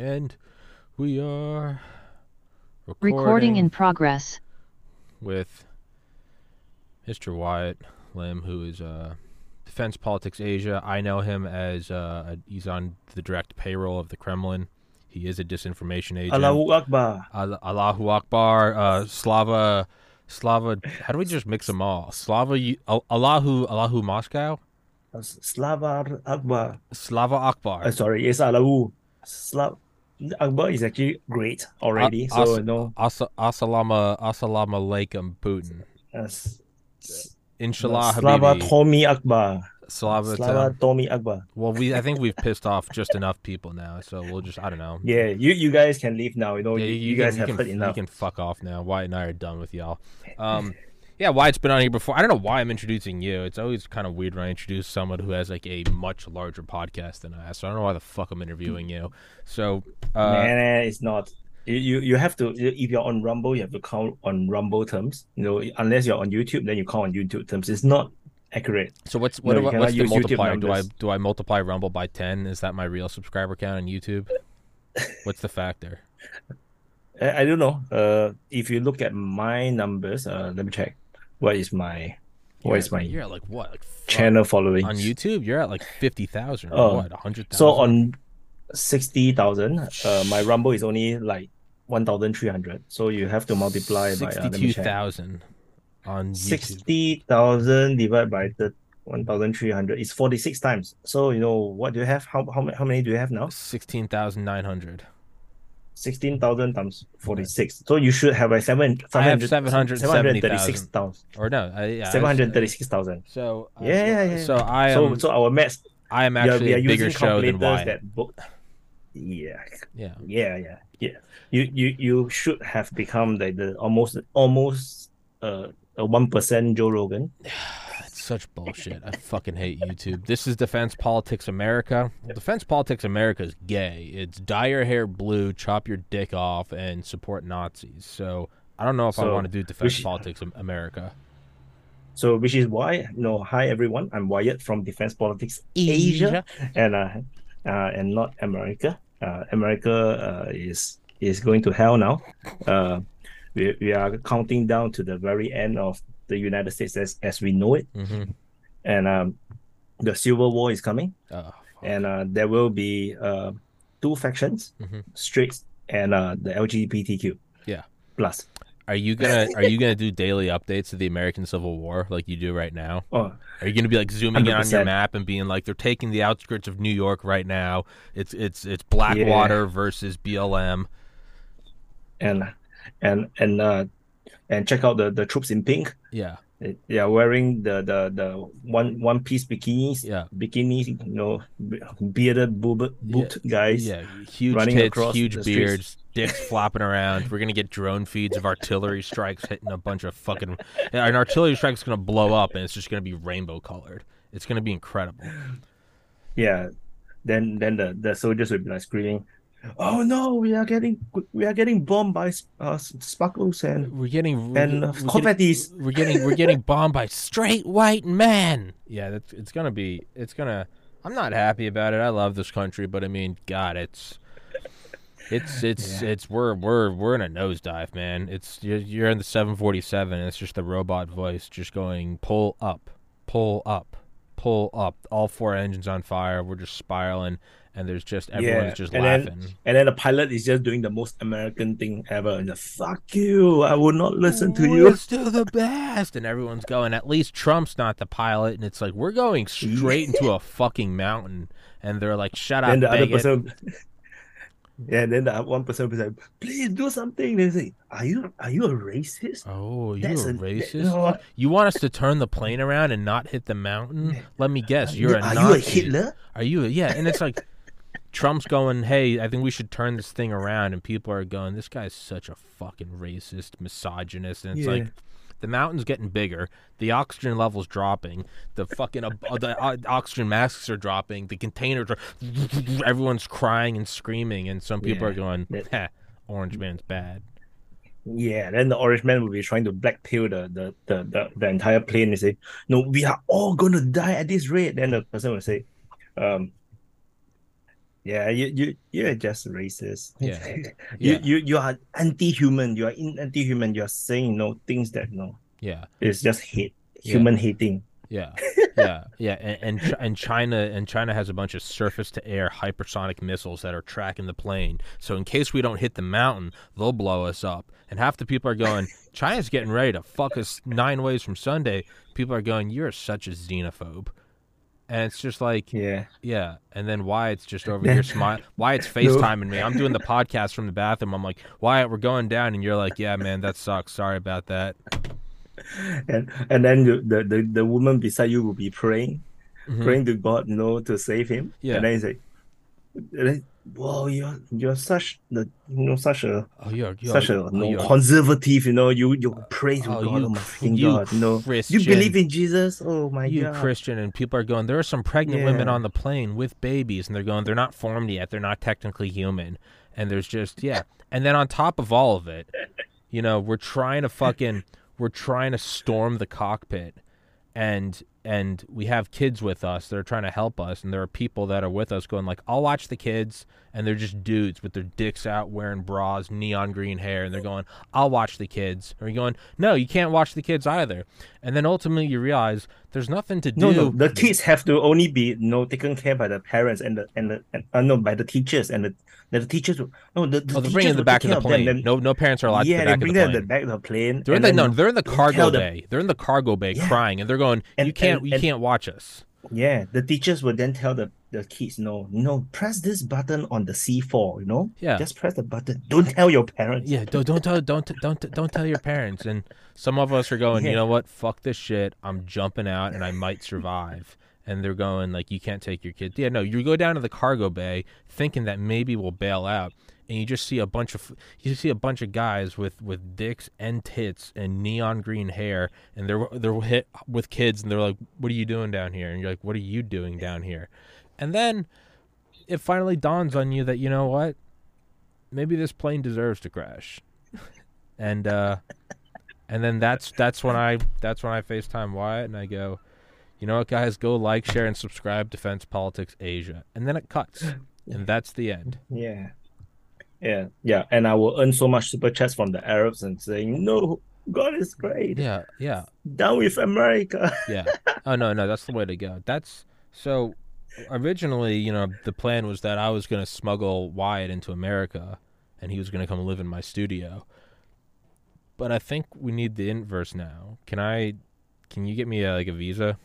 And we are Recording in progress. with Mr. Wyatt Lim, who is uh, Defense Politics Asia. I know him as uh, he's on the direct payroll of the Kremlin. He is a disinformation agent. Allahu Akbar. Al- Allahu Akbar, uh, Slava, Slava. How do we just mix them all? Slava, Yu- Al- Allahu, Allahu Moscow, Slava Akbar. Slava Akbar. Uh, sorry, it's Allahu. Slav Akbar is actually great already. Uh, so as- no, Asa- Assalamu, Assalamu alaikum, Putin. uh, s- s- Inshallah, Slava Habibi. Tommy Akbar. Slava. Slava Tommy Akbar. Well, we I think we've pissed off just enough people now, so we'll just I don't know. Yeah, you you guys can leave now. You know, Yeah, you, you guys can, have you can, enough. You can fuck off now. Wyatt and I are done with y'all. Um, yeah, Wyatt's been on here before. I don't know why I'm introducing you. It's always kind of weird when I introduce someone who has like a much larger podcast than I. So I don't know why the fuck I'm interviewing you. So uh, nah, nah, it's not. You, you have to if you're on Rumble, you have to count on Rumble terms. You know, unless you're on YouTube, then you count on YouTube terms. It's not accurate. so what's what No, do I- what's the cannot use YouTube multiplier? Do I do I multiply Rumble by ten? Is that my real subscriber count on YouTube? What's the factor? I, I don't know. Uh, if you look at my numbers, uh, let me check. What is my what is my You're at like what? Like channel following on YouTube? You're at like fifty thousand or Oh, what? Hundred thousand. So on sixty thousand, uh, my Rumble is only like one thousand three hundred. So you have to multiply by uh, sixty-two check. thousand on YouTube. Sixty thousand divided by the one thousand three hundred is forty six times. So you know what do you have? How how how many do you have now? Sixteen thousand nine hundred. Sixteen thousand times forty six. So you should have like seven I have 700 770,000. Or no, I, yeah, Seven hundred thirty six thousand. So uh, Yeah, yeah, yeah. So I am. So so our maths I am we actually we are a bigger show than Wyatt. that book. Yeah, Yeah. yeah, yeah, yeah. You you you should have become like the almost almost uh a one percent Joe Rogan. Such bullshit. I fucking hate YouTube. This is Defense Politics America. Defense Politics America is gay. It's dye your hair blue, chop your dick off, and support Nazis. So I don't know if I want to do Defense should- Politics America. So which is why no hi everyone. I'm Wyatt from Defense Politics Asia, and uh, uh and not America. Uh, America uh, is is going to hell now. Uh, we we are counting down to the very end of the United States as as we know it, Mm-hmm. and um, the Civil War is coming. Oh, and uh, there will be uh, two factions, Mhm. straights and uh, the LGBTQ. Yeah. Plus. Are you gonna Are you gonna do daily updates of the American Civil War like you do right now? Oh, Are you gonna be like zooming in on your map and being like they're taking the outskirts of New York right now? It's it's it's Blackwater versus BLM. and and and uh, and check out the, the troops in pink. Yeah, They are wearing the the the one one piece bikinis. yeah, Bikinis, you know, bearded boob, boot guys. yeah. Huge running tits, across huge beards, dicks flopping around. We're gonna get drone feeds of artillery strikes hitting a bunch of fucking. An artillery strike's gonna blow up and it's just gonna be rainbow colored. It's gonna be incredible. Yeah. Then then the, the soldiers will be like screaming, "Oh no, we are getting we are getting bombed by uh, sparkles and We're getting we're, and we're uh, getting- confettis." we're getting we're getting bombed by straight white men. Yeah, that's it's gonna be it's gonna. I'm not happy about it. I love this country, but I mean, God, it's it's it's Yeah. it's we're we're we're in a nosedive, man. It's you're, you're in the 747. And it's just the robot voice just going pull up, pull up, pull up. All four engines on fire. We're just spiraling, and there's just everyone's Yeah, just and then- laughing. And then the pilot is just doing the most American thing ever. And the, fuck you, I will not listen to you. Let's do the best. And everyone's going, at least Trump's not the pilot. And it's like, we're going straight into a fucking mountain. And they're like, shut up, And the other person, yeah, then the one person was like, please do something. They say, are you are you a racist? Oh, you a that- racist? no, You want us to turn the plane around and not hit the mountain? Let me guess, you're a are Nazi. you a Hitler? Are you? A, yeah, and it's like Trump's going, "Hey, I think we should turn this thing around," and people are going, "This guy's such a fucking racist, misogynist," and it's Yeah. like. The mountain's getting bigger. The oxygen level's dropping. The fucking uh, the uh, oxygen masks are dropping. The containers are. Everyone's crying and screaming, and some people Yeah. are going, "Ha, Orange Man's bad." Yeah, then the orange man will be trying to black the the, the, the, the entire plane and say, No, we are all gonna die at this rate. Then the person will say, um Yeah, you you you're just racist. Yeah. you Yeah. you you are anti-human. You are in anti-human. You are saying you know things that no, Yeah. it's just hate, Yeah. human hating. Yeah, yeah, yeah, and and, and China and China has a bunch of surface-to-air hypersonic missiles that are tracking the plane. So in case we don't hit the mountain, they'll blow us up. And half the people are going, China's getting ready to fuck us nine ways from Sunday. People are going, you're such a xenophobe. And it's just like, Yeah. yeah. And then Wyatt's just over here smile. Wyatt's FaceTiming me. I'm doing the podcast from the bathroom. I'm like, Wyatt, we're going down. And you're like, yeah, man, that sucks. Sorry about that. And and then the, the, the, the woman beside you will be praying, Mhm. praying to God, you know, to save him. Yeah. And then he's like, Whoa, you're you're such the you know such a Oh, you're, you're such a oh, you you're- conservative, you know, you you oh, pray to Oh, God, you oh my you God, you. Christian. You believe in Jesus? Oh my God. you God. Christian and people are going there are some pregnant women on the plane with babies and they're going they're not formed yet they're not technically human and there's just yeah and then on top of all of it you know we're trying to fucking we're trying to storm the cockpit and and we have kids with us that are trying to help us and there are people that are with us going like I'll watch the kids and they're just dudes with their dicks out wearing bras neon green hair and they're going I'll watch the kids or you're going no you can't watch the kids either and then ultimately you realize there's nothing to do No, no, the kids have to only be you know taken care by the parents and the and the and, uh, no by the teachers and the the teachers no the, the Oh, teachers in the back of the them, plane. then- No, no parents are allowed yeah, to the they back of bring the them at the back of the plane. They're in the no, they're in the cargo tell them- bay. They're in the cargo bay Yeah. crying, and they're going, And- "You can't, and- you and- can't watch us." Yeah, the teachers will then tell the, the kids, no, no, press this button on the C4, you know? Yeah. Just press the button. Don't tell your parents. Yeah, don't don't tell don't don't don't tell your parents. And some of us are going, you know what? Fuck this shit. I'm jumping out, and I might survive. And they're going like, you can't take your kids. Yeah, no, you go down to the cargo bay thinking that maybe we'll bail out, and you just see a bunch of you see a bunch of guys with with dicks and tits and neon green hair, and they're they're hit with kids, and they're like, "What are you doing down here?" And you're like, "What are you doing down here?" And then it finally dawns on you that you know what, maybe this plane deserves to crash, and uh, and then that's that's when I that's when I FaceTime Wyatt and I go, you know what, guys, go like, share, and subscribe. Defense Politics Asia, and then it cuts, and that's the end. Yeah. Yeah. Yeah. And I will earn so much super chats from the Arabs and saying, no, God is great. Yeah, yeah, Down with America. yeah. Oh no, no, that's the way to go. That's so. Originally, you know, the plan was that I was going to smuggle Wyatt into America, and he was going to come live in my studio. But I think we need the inverse now. Can I? Can you get me a, like a visa?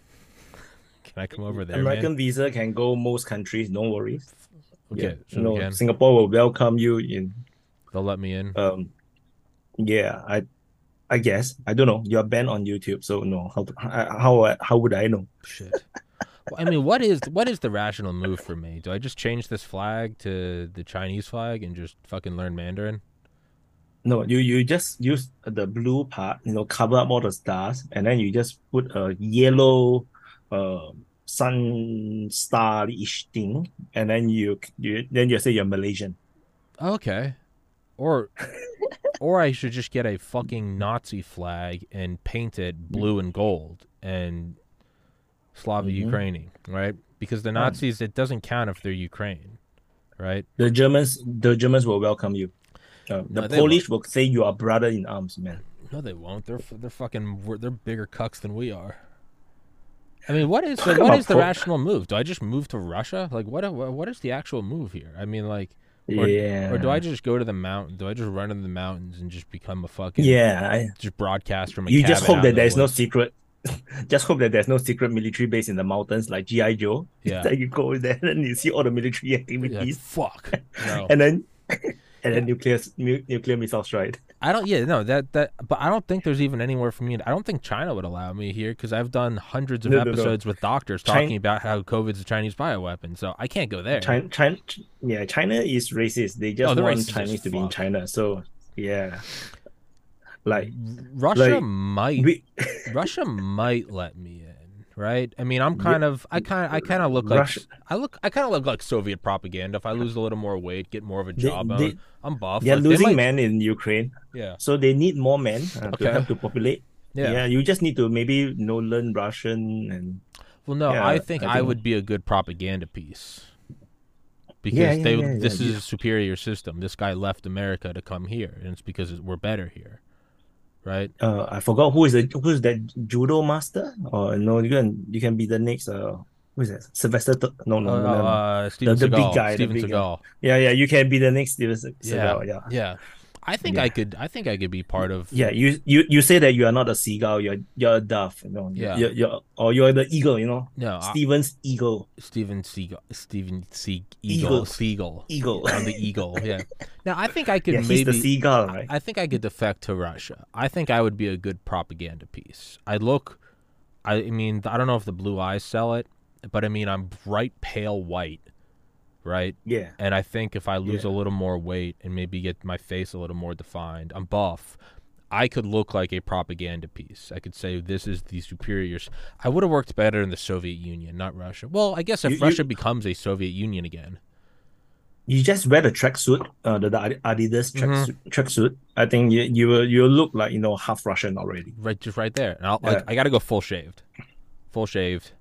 Can I come over there, American man? visa can go most countries, no worries. Okay, yeah. so no, can. Singapore will welcome you in They'll let me in. um yeah, I I guess. I don't know. You're banned on YouTube, so no. How how how would I know? Shit. I mean, what is what is the rational move for me? Do I just change this flag to the Chinese flag and just fucking learn Mandarin? No, you you just use the blue part, you know, cover up all the stars, and then you just put a yellow, uh, sun star-ish thing, and then you you then you say you're Malaysian. Okay. Or or I should just get a fucking Nazi flag and paint it blue and gold and Slava Mhm. Ukrainian, right? Because the Nazis it doesn't count if they're Ukraine, right? The Germans, the Germans will welcome you. Uh, the No, Polish will say you are brother in arms, man. No, they won't. They're they're fucking they're bigger cucks than we are. I mean, what is Talking what is the po- rational move? Do I just move to Russia? Like, what what is the actual move here? I mean, like, Or- yeah. or do I just go to the mountain? Do I just run in the mountains and just become a fucking Yeah, I, just broadcast from a you just hope that the there's no secret. just hope that there's no secret military base in the mountains like GI Joe. Yeah. that you go there and you see all the military like, activities, fuck. No. and then and then nuclear nu- nuclear missile strike. I don't. Yeah, no. That that. But I don't think there's even anywhere for me. I don't think China would allow me here because I've done hundreds of No, no, no. episodes with doctors China- talking about how COVID's a Chinese bioweapon. So I can't go there. China, China, yeah, China is racist. They just Oh, want Chinese to be in. China. So yeah, like Russia like, might. we, Russia might let me in, right? I mean, I'm kind of, I kind, of, I kind of look like, Russia- I look, I kind of look like Soviet propaganda. If I lose a little more weight, get more of a They- job, they- I'm buff. they're like, they losing might- men in Ukraine, Yeah, so they need more men uh, Okay. to help to populate. yeah. Yeah. you just need to maybe you know learn Russian and Well, no, Yeah, I think I I, would be a good propaganda piece. because Yeah, yeah, they yeah, this is a superior system. This guy left America to come here, and it's because we're better here, right? Uh, I forgot who is the who is that judo master? Or no, you can you can be the next. Uh, who is that? Sylvester? Th- no, no, Uh, no, no, no. uh, Steven the big Seagal. guy, the Steven big guy. Seagal. Yeah, yeah. You can be the next Steven Se- Yeah, Seagal. Yeah. yeah. I think Yeah. I could. I think I could be part of. Yeah, you you you say that you are not a seagull, you're you're a dove, you know. Yeah. You're, you're or you're the eagle, you know. No, I- Steven's eagle. Steven Seagal. Steven Seag Eagle. Eagle. Seagal. Eagle. I'm the eagle. Yeah. Now I think I could Yeah, he's the seagull, right? I think I could defect to Russia. I think I would be a good propaganda piece. I look, I, I mean, I don't know if the blue eyes sell it, but I mean, I'm bright pale white, right? yeah. And I think if I lose Yeah. a little more weight and maybe get my face a little more defined, I'm buff. I could look like a propaganda piece. I could say this is the superiors. I would have worked better in the Soviet Union, not Russia. Well, I guess if You- you- Russia becomes a Soviet Union again, You just wear the tracksuit, uh, the, the Adi- Adidas Mm-hmm. tracksuit. Tracksuit. I think you you will you look like you know half Russian already. right, just right there, and I'll, like, I got to go full shaved, full shaved.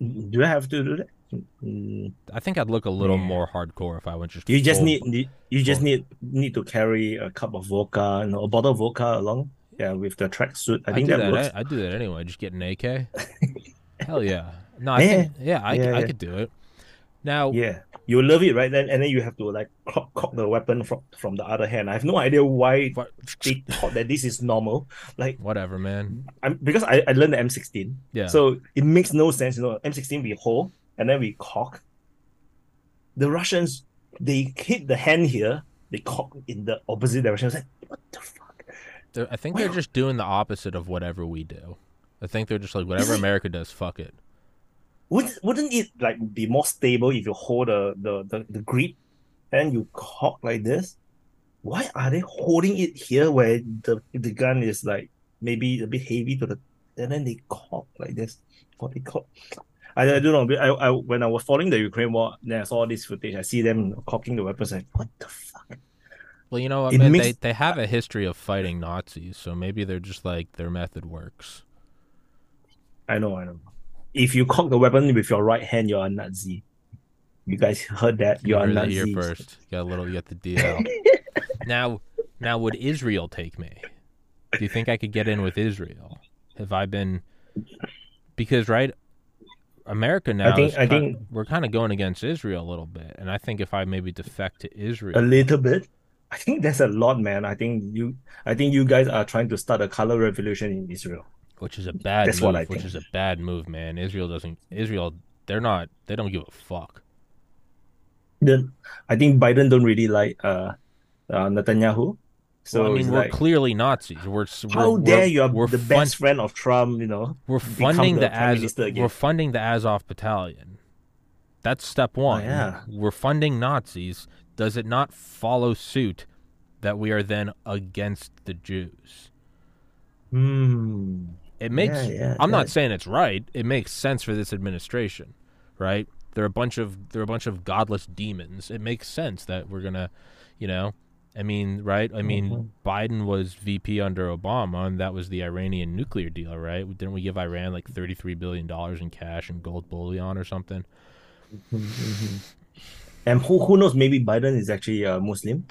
Do I have to do that? Mm, I think I'd look a little Yeah. more hardcore if I went just. You just full- need you, you just need need to carry a cup of vodka, you know, a bottle of vodka along. Yeah, with the tracksuit. I I think that, that. works. I, I do that anyway. Just get an AK. Hell yeah. No, I Yeah. think yeah, I, Yeah, I yeah. could do it. Now, Yeah, you love it, right? Then and then you have to like cock, cock the weapon from from the other hand. I have no idea why what- they thought that this is normal. Like whatever, man. I'm because I, I learned the M16. Yeah. So it makes no sense, you know. M16 we hold and then we cock. The Russians they hit the hand here, they cock in the opposite direction. I was like, what the fuck? They're, I think they're just doing the opposite of whatever we do. I think they're just like whatever America does, fuck it. Wouldn't wouldn't it like be more stable if you hold the the, the, the grip and you cock like this? Why are they holding it here where the the gun is like maybe a bit heavy to the and then they cock like this? What they cock? I, I don't know. I, I when I was following the Ukraine war, then I saw this footage. I see them cocking the weapons. Like what the fuck? Well, you know what, man? makes- They they have a history of fighting Nazis, so maybe they're just like their method works. I know, I know. If you cock the weapon with your right hand, you're a Nazi. You guys heard that? You You're a heard it Nazi. here first. You got a little. You got the deal. now, now, would Israel take me? Do you think I could get in with Israel? Have I been? Because right, America now. think- is I think- we're kind of going against Israel a little bit, and I think if I maybe defect to Israel a little bit. I think that's a lot, man. I think you, I think you guys are trying to start a color revolution in Israel. which is a bad That's move, what I which think. is a bad move, man. Israel doesn't. Israel, they're not. They don't give a fuck. Then I think Biden don't really like uh, uh Netanyahu. So Well, I mean, we're like, clearly Nazis. We're how we're, dare we're, you are we're the fun- best friend of Trump? You know, We're funding the the, Az. We're funding the Azov battalion. That's step one. Oh, yeah. We're funding Nazis. Does it not follow suit that we are then against the Jews? Hmm. It makes. Yeah, yeah, I'm not saying it's right. It makes sense for this administration, right? They're a bunch of they're a bunch of godless demons. It makes sense that we're gonna, you know, I mean, right? I mean, Mhm. Biden was VP under Obama, and that was the Iranian nuclear deal, right? Didn't we give Iran like 33 billion dollars in cash and gold bullion or something? Mhm. And who who knows? Maybe Biden is actually a Muslim.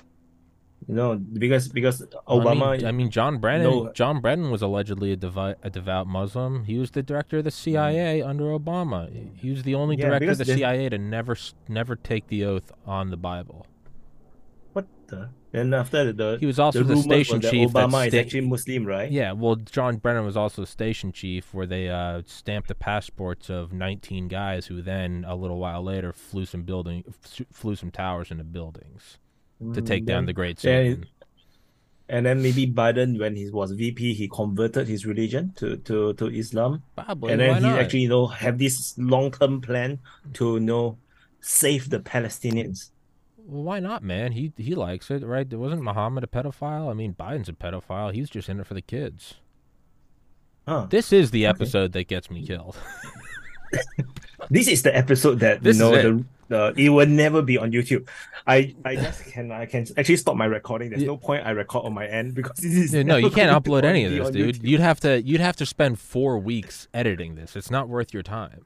You know, because because Obama. I mean, I mean, John Brennan. No. John Brennan was allegedly a, devi- a devout Muslim. He was the director of the CIA under Obama. He was the only Yeah, director of the there's- CIA to never never take the oath on the Bible. what the? And after the He was also the the, station chief. that Obama is actually Muslim, right? Yeah, well, John Brennan was also station chief, where they uh, stamped the passports of 19 guys who then, a little while later, flew some building, f- flew some towers into buildings to Mm, take down the Great Satan. And then maybe Biden, when he was VP, he converted his religion to to, to Islam, Probably. and then he not? actually you know have this long term plan to you know save the Palestinians. Well, why not, man? He he likes it, right? Wasn't Muhammad a pedophile? I mean, Biden's a pedophile. He's just in it for the kids. Huh. This is the episode that gets me killed. This is the episode that This you know the, the it will never be on YouTube. I I just can I can actually stop my recording. There's Yeah. no point I record on my end because this is no, you can't upload any of this, dude. YouTube. You'd have to you'd have to spend four weeks editing this. It's not worth your time.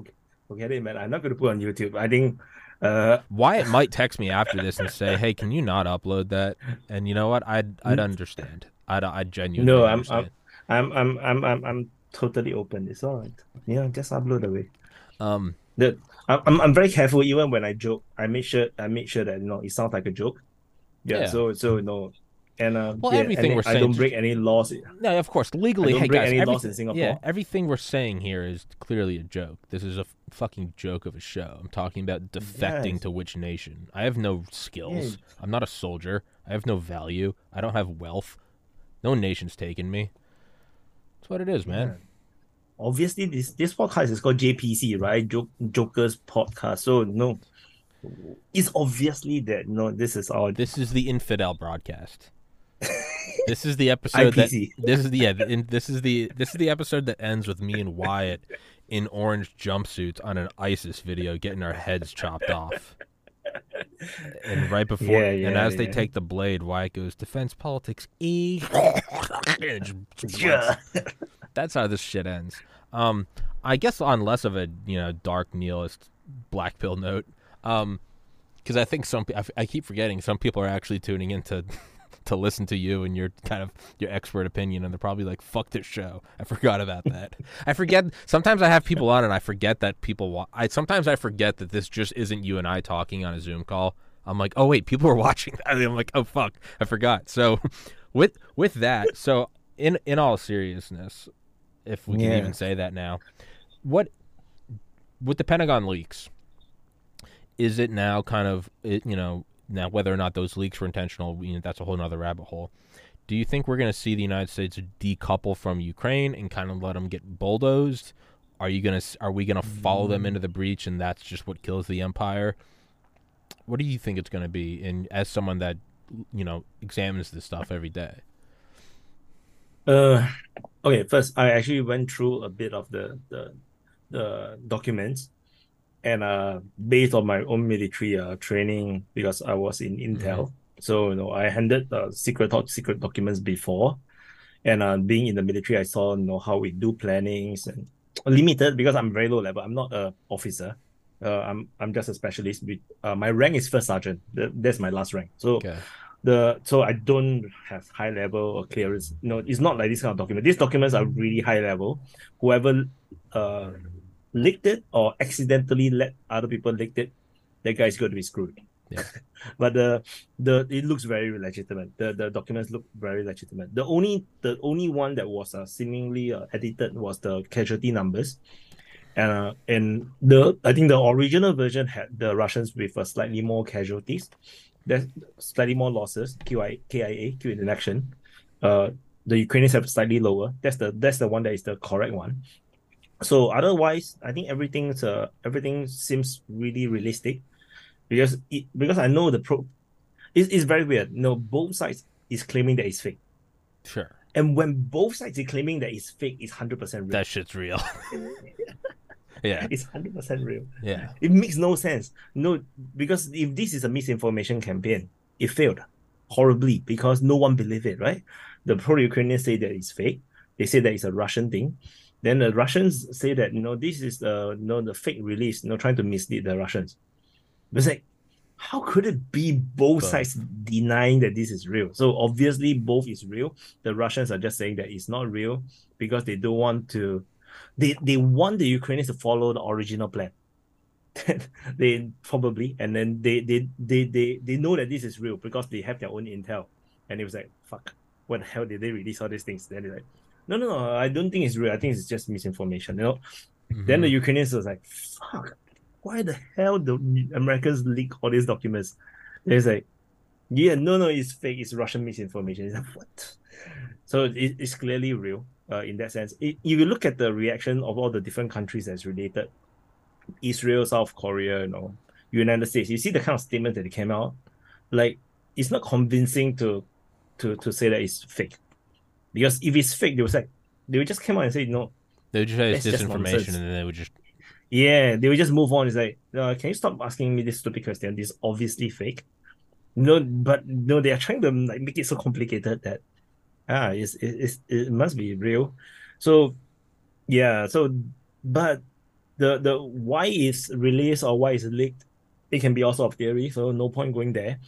Okay, forget it, man. I'm not going to put on YouTube. I think Uh, Wyatt might text me after this and say, "Hey, can you not upload that?" And you know what? I'd I'd understand. I'd I genuinely no, I'm. I'm, I'm, I'm, I'm, I'm, I'm totally open. It's all right. Yeah, just upload away. um, The, I'm, I'm- I'm very careful. Even when I joke, I make sure, I make sure that you know it sounds like a joke. Yeah. Yeah. So, so you know, and uh, Well, yeah, everything and we're I saying don't break any laws. no, of course, legally. I don't hey break guys, any laws in Singapore. yeah, everything we're saying here is clearly a joke. This is a f- fucking joke of a show. I'm talking about defecting Yes. to which nation? I have no skills. Yeah. I'm not a soldier. I have no value. I don't have wealth. No nation's taken me. That's what it is, man. Yeah. Obviously, this this podcast is called JPC, right? Joke Jokers podcast. So no, it's obviously that no, this is our This is the infidel broadcast. This is the episode that this is the yeah, this is the this is the episode that ends with me and Wyatt in orange jumpsuits on an ISIS video getting our heads chopped off. And right before Yeah, and yeah, as they take the blade, Wyatt goes defense politics E And Yeah. that's how this shit ends. Um, I guess on less of a you know dark nihilist black pill note, um, because I think some I, I, keep forgetting some people are actually tuning in to listen to you and your kind of your expert opinion, and they're probably like, "Fuck this show." I forgot about that. I forget. Sometimes I have people on, and I forget that people. Wa- I sometimes I forget that this just isn't you and I talking on a Zoom call. I'm like, oh wait, people are watching that. I'm like, oh fuck, I forgot. So, with with that, so in in all seriousness, if we can Yeah. even say that now, what with the Pentagon leaks, is it now kind of you know now whether or not those leaks were intentional, you know, that's a whole nother rabbit hole. Do you think we're going to see the United States decouple from Ukraine and kind of let them get bulldozed? Are you gonna are we gonna follow them into the breach and that's just what kills the empire? What do you think it's going to be? And as someone that you know examines this stuff every day, Uh, okay. First, I actually went through a bit of the the, the documents, and uh, based on my own military uh training, because I was in Intel, so you know I handled uh, secret top secret documents before, and uh, being in the military, I saw you know how we do plannings and limited because I'm very low level. I'm not a officer. Uh, I'm I'm just a specialist. With uh, my rank is first sergeant. That, that's my last rank. So okay, the so I don't have high level or clearance. No, it's not like this kind of document. These documents are really high level. Whoever uh leaked it or accidentally let other people leak it, that guy's going to be screwed. Yeah. but the the it looks very legitimate. The the documents look very legitimate. The only the only one that was uh, seemingly uh, edited was the casualty numbers. And, uh, and the I think the original version had the Russians with uh, slightly more casualties there's slightly more losses. QI, KIA, Q in action. Uh, the Ukrainians have slightly lower. That's the that's the one that is the correct one. So otherwise, I think everything's uh everything seems really realistic, because it because I know the pro, it's, it's very weird. No, both sides is claiming that it's fake, sure, and when both sides is claiming that it's fake, it's hundred percent real. that shit's real. yeah, it's hundred percent real. yeah, It makes no sense. No, because if this is a misinformation campaign, it failed horribly because no one believed it, right? The pro-Ukrainians say that it's fake. They say that it's a Russian thing. Then the Russians say that you know this is the you know the fake release, you know, trying to mislead the Russians. It's like, how could it be both Both. sides denying that this is real? So obviously both is real. The Russians are just saying that it's not real because they don't want to they they want the Ukrainians to follow the original plan. they probably and then they, they they they they know that this is real because they have their own intel. And it was like, fuck, what the hell did they release all these things? Then they're like, no, no, no, I don't think it's real. I think it's just misinformation. You know, then the. Ukrainians was like, fuck, why the hell the Americans leak all these documents? It's like, yeah, no, no, it's fake. It's Russian misinformation. It's like, what? So it, it's clearly real uh, in that sense. It, if you look at the reaction of all the different countries that's related, Israel, South Korea, you know, United States, you see the kind of statement that they came out, like it's not convincing to to to say that it's fake. Because if it's fake, they would say they would just come out and say, no, they would just say it's disinformation, and then they would just yeah, they would just move on. It's like, uh, can you stop asking me this stupid question? This is obviously fake. No, but no, they are trying to like make it so complicated that ah, it's, it, it's it must be real. So yeah, so but the the why is released or why is leaked it can be also of theory, so no point going there.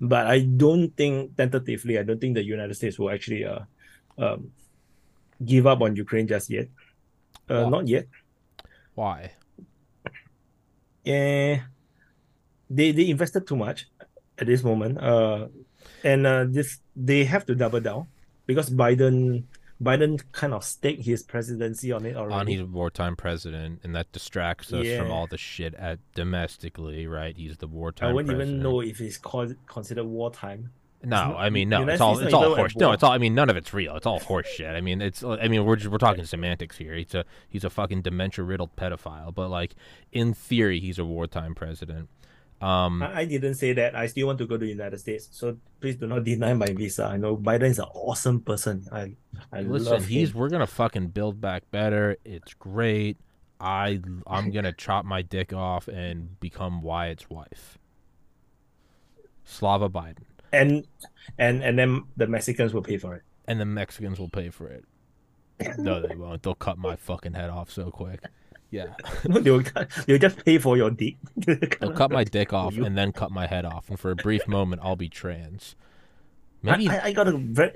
But I don't think tentatively, I don't think the United States will actually uh, um, give up on Ukraine just yet. Uh, not yet. Why? Yeah, they they invested too much at this moment. Uh, and uh, this they have to double down because Biden Biden kind of staked his presidency on it already. On he's a wartime president, and that distracts us yeah. from all the shit at domestically, right? He's the wartime. I wouldn't president. even know if it's called considered wartime. No, I mean no. It's all it's all horse. No, it's all. I mean none of it's real. It's all horse shit. I mean it's. I mean we're just, we're talking semantics here. He's a he's a fucking dementia riddled pedophile. But like in theory, he's a wartime president. Um, I, I, didn't say that. I still want to go to the United States. So please do not deny my visa. I know Biden is an awesome person. I I listen. Love he's him. we're gonna fucking build back better. It's great. I I'm gonna chop my dick off and become Wyatt's wife. Slava Biden. And and and then the Mexicans will pay for it. And the Mexicans will pay for it. no, they won't. They'll cut my fucking head off so quick. Yeah. they'll, they'll just pay for your dick. they'll cut my dick off and then cut my head off, and for a brief moment, I'll be trans. Maybe I, I, I got a very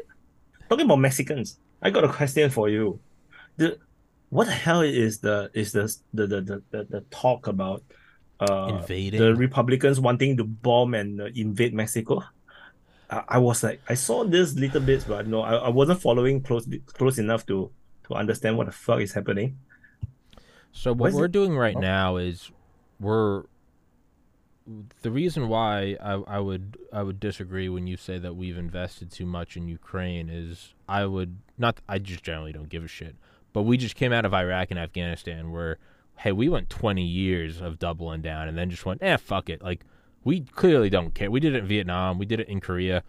talking about Mexicans. I got a question for you. The what the hell is the is the the the the, the, the talk about uh, invading the Republicans wanting to bomb and uh, invade Mexico? I, I, was like, I saw this little bits, but no, I, I wasn't following close close enough to to understand what the fuck is happening. So what, we're it? doing right oh. now is we're the reason why I, I would I would disagree when you say that we've invested too much in Ukraine is I would not I just generally don't give a shit. But we just came out of Iraq and Afghanistan where hey, we went 20 years of doubling down and then just went, "Eh, fuck it." Like we clearly don't care. We did it in Vietnam, we did it in Korea.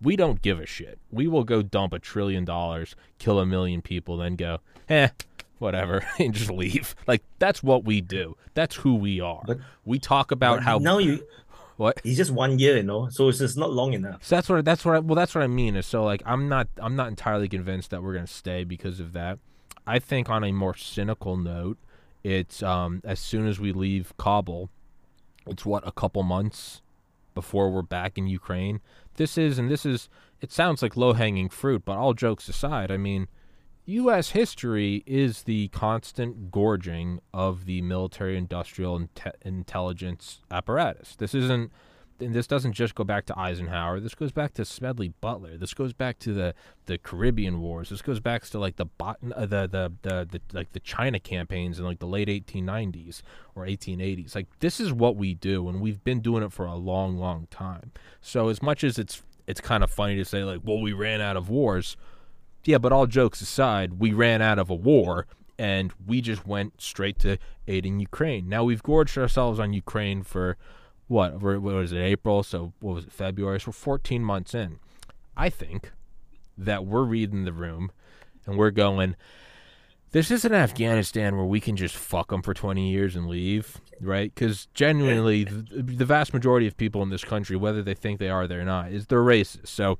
We don't give a shit. We will go dump a trillion dollars, kill a million people, then go, "Eh, whatever and just leave. Like that's what we do. That's who we are. But, we talk about how now you what it's just one year, you know, so it's just not long enough. So that's what that's what I, well that's what I mean is so like I'm not I'm not entirely convinced that we're gonna stay because of that. I think on a more cynical note, it's um as soon as we leave Kabul, it's what a couple months before we're back in Ukraine. This is and this is it sounds like low hanging fruit, but all jokes aside, I mean U.S. history is the constant gorging of the military industrial inte- intelligence apparatus. This isn't. And this doesn't just go back to Eisenhower. This goes back to Smedley Butler. This goes back to the, the Caribbean Wars. This goes back to like the bot, uh, the, the the the like the China campaigns in like the late 1890s or 1880s. Like this is what we do, and we've been doing it for a long, long time. So as much as it's it's kind of funny to say like, well, we ran out of wars yeah, but all jokes aside, we ran out of a war and we just went straight to aiding Ukraine. Now we've gorged ourselves on Ukraine for what? What was it? April? So what was it? February? So we're 14 months in. I think that we're reading the room and we're going. This isn't Afghanistan where we can just fuck them for 20 years and leave, right? Because genuinely, the, the vast majority of people in this country, whether they think they are or they're not, is they're racist. So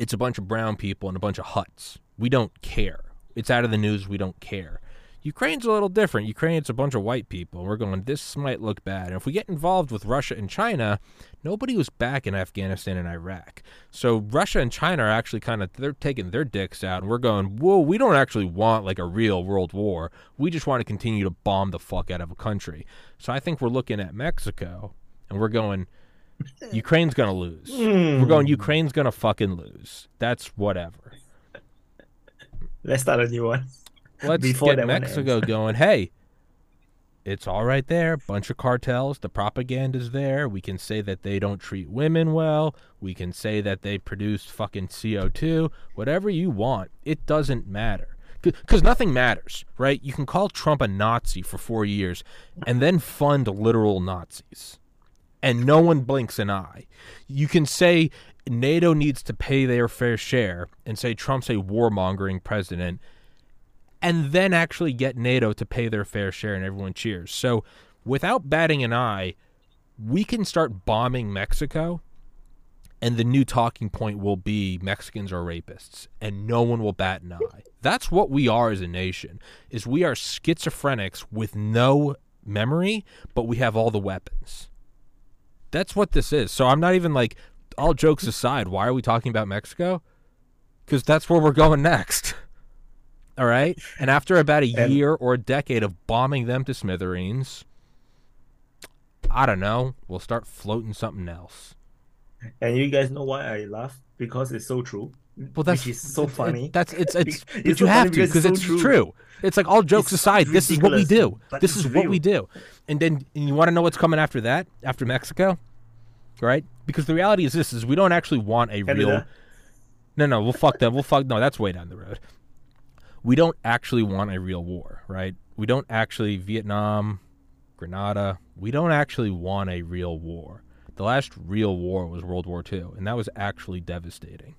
it's a bunch of brown people and a bunch of huts. We don't care. It's out of the news. We don't care. Ukraine's a little different. Ukraine's a bunch of white people. We're going, this might look bad. And if we get involved with Russia and China, nobody was back in Afghanistan and Iraq. So Russia and China are actually kind of, they're taking their dicks out. And we're going, whoa, we don't actually want like a real world war. We just want to continue to bomb the fuck out of a country. So I think we're looking at Mexico and we're going, Ukraine's gonna lose. Mm. We're going. Ukraine's gonna fucking lose. That's whatever. Let's start a new one. Let's Before get Mexico going. Hey, it's all right there. Bunch of cartels. The propaganda's there. We can say that they don't treat women well. We can say that they produce fucking CO2. Whatever you want. It doesn't matter. Because nothing matters, right? You can call Trump a Nazi for four years and then fund literal Nazis and no one blinks an eye. You can say NATO needs to pay their fair share and say Trump's a warmongering president and then actually get NATO to pay their fair share and everyone cheers. So without batting an eye, we can start bombing Mexico and the new talking point will be Mexicans are rapists and no one will bat an eye. That's what we are as a nation. Is we are schizophrenics with no memory, but we have all the weapons That's what this is. So I'm not even like all jokes aside, why are we talking about Mexico? Cuz that's where we're going next. All right? And after about a And- year or a decade of bombing them to smithereens, I don't know, we'll start floating something else. And you guys know why I laugh? Because it's so true. Well, that's which is so it- it- funny. that's it's it's, It's but so you have to because it's it's true. true. It's like all jokes It's aside, this is what we do. This is what we do. And then and you want to know what's coming after that? After Mexico, right? Because the reality is this: is we don't actually want a real. Canada. No, no, we'll fuck that. We'll fuck. No, that's way down the road. We don't actually want a real war, right? We don't actually Vietnam, Grenada. We don't actually want a real war. The last real war was World War II, and that was actually devastating.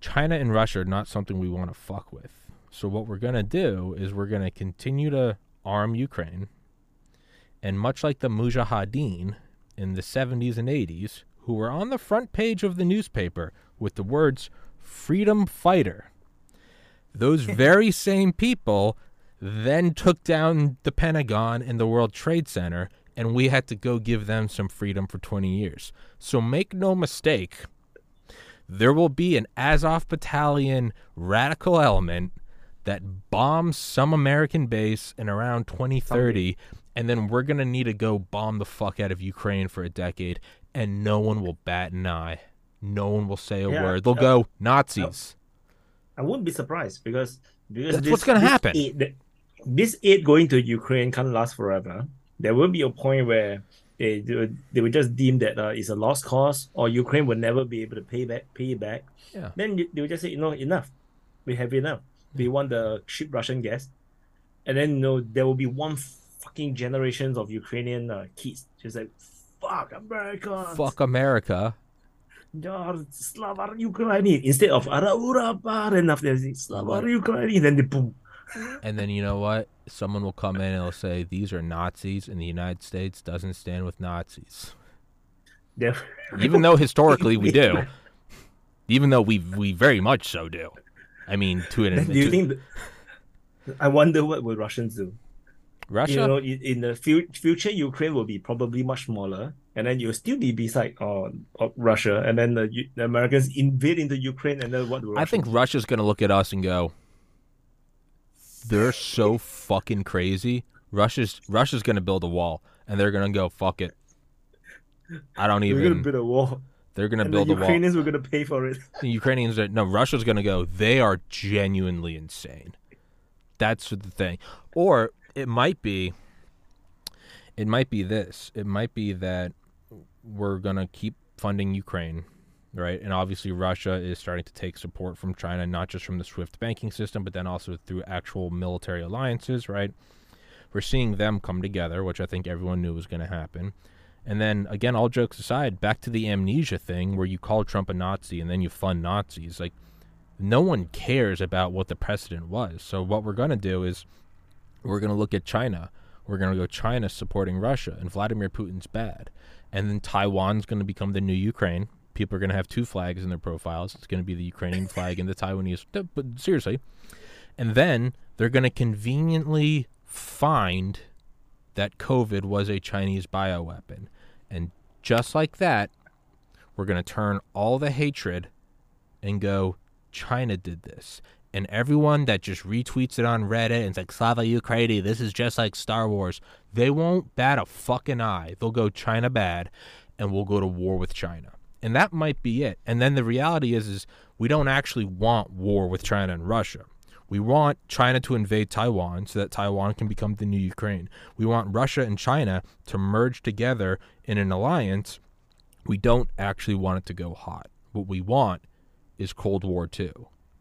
China and Russia are not something we want to fuck with. So what we're going to do is we're going to continue to arm Ukraine. And much like the Mujahideen in the 70s and 80s, who were on the front page of the newspaper with the words freedom fighter, those very same people then took down the Pentagon and the World Trade Center, and we had to go give them some freedom for 20 years. So make no mistake, there will be an Azov battalion radical element that bombs some American base in around 2030, and then we're going to need to go bomb the fuck out of Ukraine for a decade, and no one will bat an eye. No one will say a Yeah, word. They'll uh, go Nazis. I wouldn't be surprised because because That's this, what's gonna happen. Aid, this aid going to Ukraine can't last forever. There will be a point where they they will- just deem that uh, it's a lost cause, or Ukraine will never be able to pay back pay back. Yeah. Then they will just say, you know, enough. We have enough. We want the cheap Russian gas, and then you know there will be one fucking generations of Ukrainian uh, kids just like fuck America, Fuck America. Slava Ukraini instead of Ara Urapa, then after that, Slava Ukraini, then they boom. And then you know what? Someone will come in and they'll say these are Nazis, and the United States doesn't stand with Nazis. Then- Even though historically we do, even though we we very much so do. I mean, to an do you to- think? that- I wonder what will Russians do. Russia. You know, in the future, Ukraine will be probably much smaller, and then you'll still be beside uh, of Russia, and then the, the Americans invade into Ukraine, and then what? I think Russia's gonna look at us and go, "They're so fucking crazy." Russia's Russia's gonna build a wall, and they're gonna go, "Fuck it." I don't we're gonna even. build a wall, They're gonna and the build a wall. Ukrainians were gonna pay for it. The Ukrainians are no Russia's going to go. They are genuinely insane. That's the thing, or it might be. It might be this. It might be that we're going to keep funding Ukraine, right? And obviously, Russia is starting to take support from China, not just from the SWIFT banking system, but then also through actual military alliances, right? We're seeing them come together, which I think everyone knew was going to happen. And then again, all jokes aside, back to the amnesia thing where you call Trump a Nazi and then you fund Nazis. Like, no one cares about what the precedent was. So what we're going to do is we're going to look at China. We're going to go China supporting Russia, and Vladimir Putin's bad. And then Taiwan's going to become the new Ukraine. People are going to have two flags in their profiles. It's going to be the Ukrainian flag and the Taiwanese. But seriously. And then they're going to conveniently find that COVID was a Chinese bioweapon. And just like that, we're going to turn all the hatred and go, China did this. And everyone that just retweets it on Reddit and it's like, Slava Ukraini, this is just like Star Wars, they won't bat a fucking eye. They'll go China bad and we'll go to war with China. And that might be it. And then the reality is, is we don't actually want war with China and Russia. We want China to invade Taiwan so that Taiwan can become the new Ukraine. We want Russia and China to merge together in an alliance. We don't actually want it to go hot. What we want is Cold War II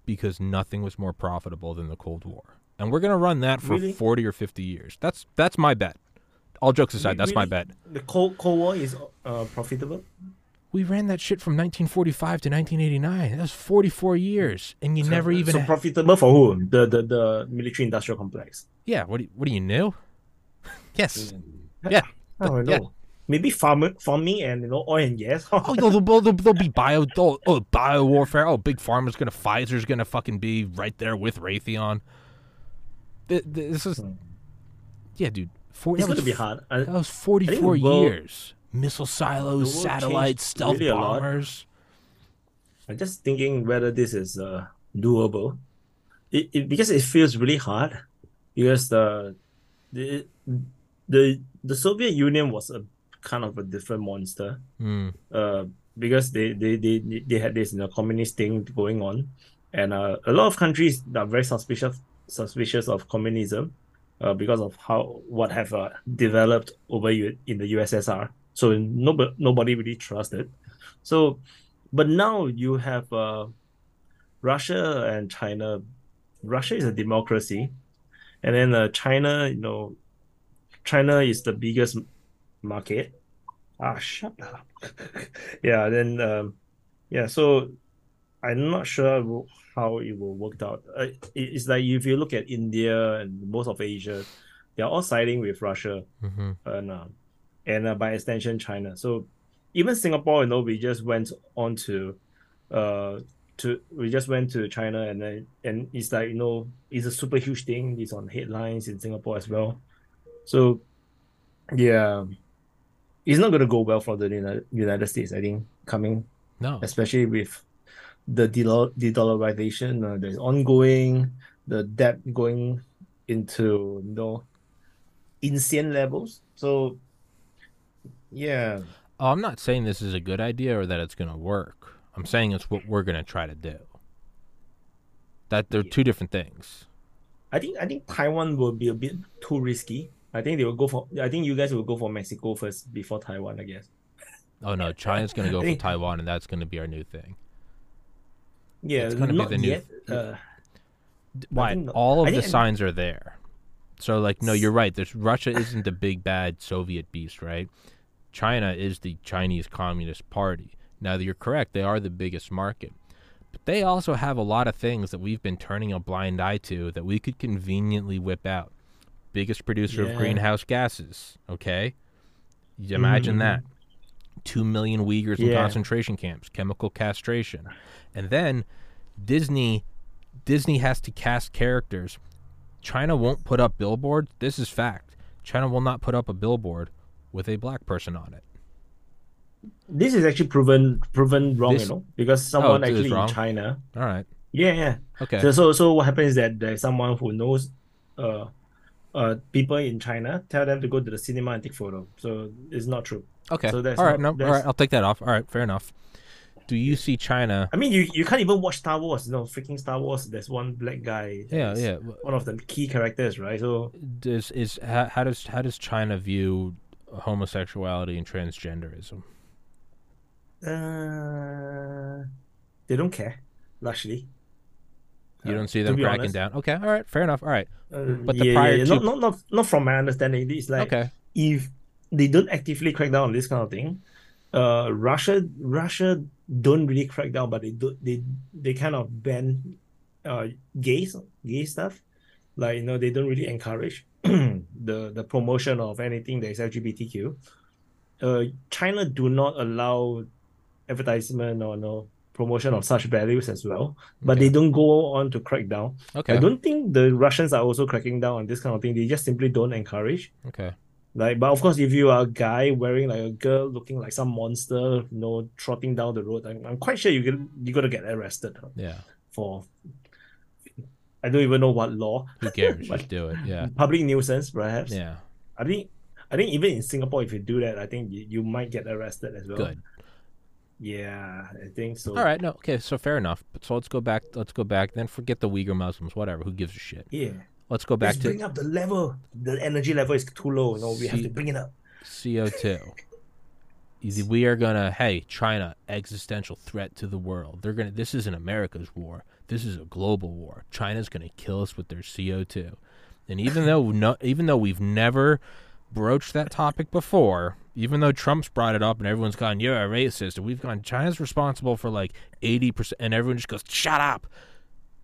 because nothing was more profitable than the Cold War. And we're going to run that for Really? 40 or 50 years. That's that's my bet. All jokes aside, that's my bet. The Cold, Cold War is uh, profitable. We ran that shit from 1945 to 1989. That was 44 years, and you never even. so ha- profitable for who? The the, the military industrial complex. yeah. What? Do you, what do you knew? yes. Yeah. Oh, I yeah. Maybe farming, farming, and you know, oil and gas. Oh, they'll, they'll, they'll, they'll be bio, they'll, oh, bio warfare. Oh, big pharma's gonna, Pfizer's gonna fucking be right there with Raytheon. Th- th- This is, Hmm. yeah, dude. Four, it's that, going was, be hard. I, that was 44 world- years. Missile silos, satellites, stealth really bombers. I'm just thinking whether this is uh, doable. It, it because it feels really hard because the the the the Soviet Union was a kind of a different monster. Mm. Uh, because they, they they they had this you know communist thing going on, and uh, a lot of countries are very suspicious suspicious of communism, uh, because of how what have uh, developed over in the USSR. So nobody nobody really trusted. So, but now you have uh, Russia and China. Russia is a democracy, and then uh, China, you know, China is the biggest market. Ah, shut up. yeah, then um, yeah. So I'm not sure how it will work out. Uh, it's like if you look at India and most of Asia, they're all siding with Russia, mm-hmm. and uh, and uh, by extension China. So even Singapore, you know, we just went on to, uh, to we just went to China, and then and it's like you know, it's a super huge thing. It's on headlines in Singapore as well. So, yeah, it's not gonna go well for the United, United States. I think coming, no, especially with the de-dollarization uh, that's ongoing, the debt going into you know insane levels. So yeah. Oh, I'm not saying this is a good idea or that it's going to work. I'm saying it's what we're going to try to do. That they're two different things. I think I think Taiwan will be a bit too risky. I think they will go for. I think you guys will go for Mexico first before Taiwan. I guess. Oh no, China's going to go for Taiwan, and that's going to be our new thing. Yeah, it's going to be the new. Yet, uh, why? All of the signs are there. So like, no, you're right. There's Russia isn't the big bad Soviet beast, right? China is the Chinese Communist Party. Now you're correct; they are the biggest market, but they also have a lot of things that we've been turning a blind eye to that we could conveniently whip out. Biggest producer yeah. of greenhouse gases. Okay, imagine mm-hmm. that. Two million Uyghurs yeah. in concentration camps, chemical castration, and then Disney. Disney has to cast characters China won't put up billboards. This is fact. China will not put up a billboard with a black person on it. This is actually proven proven wrong, this, you know, because someone oh, actually in China. All right. Yeah, yeah. Okay. So, so, so what happens is that there's someone who knows, uh, uh, people in China tell them to go to the cinema and take photo. So it's not true. Okay. So that's all right. Not, no. All right. I'll take that off. All right. Fair enough do you see China? I mean, you, you can't even watch Star Wars. You know, freaking Star Wars. There's one black guy. Yeah, yeah. One of the key characters, right? So does is how, how does how does China view homosexuality and transgenderism? Uh, they don't care, largely. You don't see them cracking honest. down. Okay, all right, fair enough. All right, uh, but the yeah, prior yeah, not, not not not from my understanding. It's like okay. if they don't actively crack down on this kind of thing, uh, Russia Russia don't really crack down, but they do they they kind of ban uh gays gay stuff. Like you know they don't really encourage the the promotion of anything that is LGBTQ. Uh, China do not allow advertisement or no promotion of such values as well, but okay. they don't go on to crack down. Okay. I don't think the Russians are also cracking down on this kind of thing. They just simply don't encourage. Okay. Like, but of course, if you are a guy wearing like a girl looking like some monster, you know, trotting down the road, I'm, I'm quite sure you get you gotta get arrested. Yeah. For I don't even know what law. Who cares? Just do it. Yeah. Public nuisance, perhaps. Yeah. I think I think even in Singapore, if you do that, I think you, you might get arrested as well. Good. Yeah, I think so. All right, no, okay, so fair enough. But So let's go back. Let's go back. Then forget the Uyghur Muslims. Whatever. Who gives a shit? Yeah. Let's go back Let's to bring up the level. The energy level is too low. No, we C- have to bring it up. CO two. We are gonna. Hey, China, existential threat to the world. They're gonna. This isn't America's war. This is a global war. China's gonna kill us with their CO two. And even though no, even though we've never broached that topic before, even though Trump's brought it up and everyone's gone, "You're a racist," and we've gone, China's responsible for like eighty percent, and everyone just goes, "Shut up."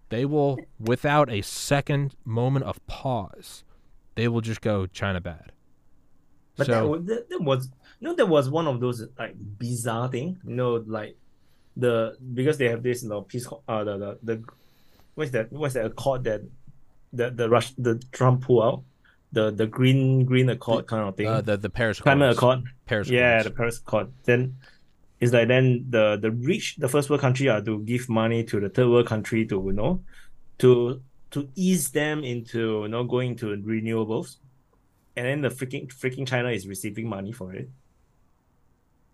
They will, without a second moment of pause, they will just go China bad. But so, that, that was you know that was one of those like bizarre thing. You know, like the because they have this you know peace uh the the, the what's that what's that accord that the the Rush the Trump pull out the the green green accord kind of thing. Uh, the the Paris climate accord. Paris Yeah, Accords. the Paris Accord. Then it's like then the the rich, the first world country are to give money to the third world country to you know to to ease them into you know going to renewables. And then the freaking freaking China is receiving money for it.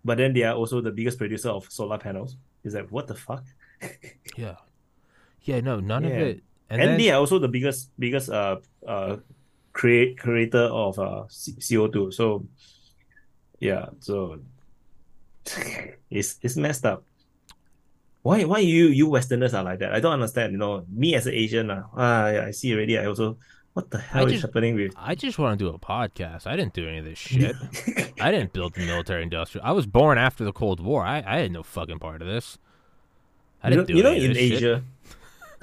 But then they are also the biggest producer of solar panels. It's like what the fuck? yeah, yeah. No, none of it. And, And, then, they are also the biggest biggest uh uh create creator of uh CO two. So yeah, so it's it's messed up. Why why you you Westerners are like that? I don't understand. You know, me as an Asian, uh, ah, yeah, I see already. I also what the hell is just- happening with I just want to do a podcast. I didn't do any of this shit. I didn't build the military industrial. I was born after the Cold War. I, I had no fucking part of this. I you know, didn't do you know of in this shit.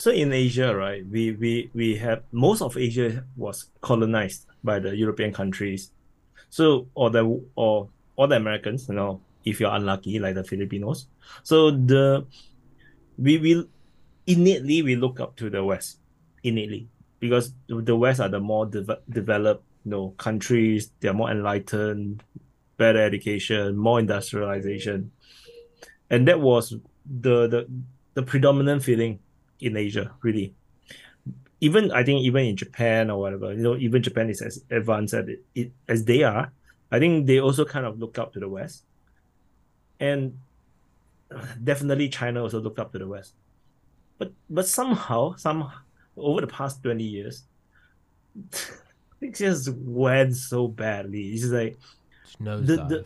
So in Asia, right, we, we we have most of Asia was colonized by the European countries. So or the or or the Americans, you know, if you're unlucky, like the Filipinos. So the we will innately we look up to the West innately because the West are the more deve- developed, you know, countries. They're more enlightened, better education, more industrialization, and that was the the the predominant feeling in Asia, really. Even I think even in Japan or whatever, you know, even Japan is as advanced as it, as they are. I think they also kind of look up to the West, and definitely China also looked up to the West. But but somehow, some over the past twenty years, it just went so badly. It's like Just nosedive. the-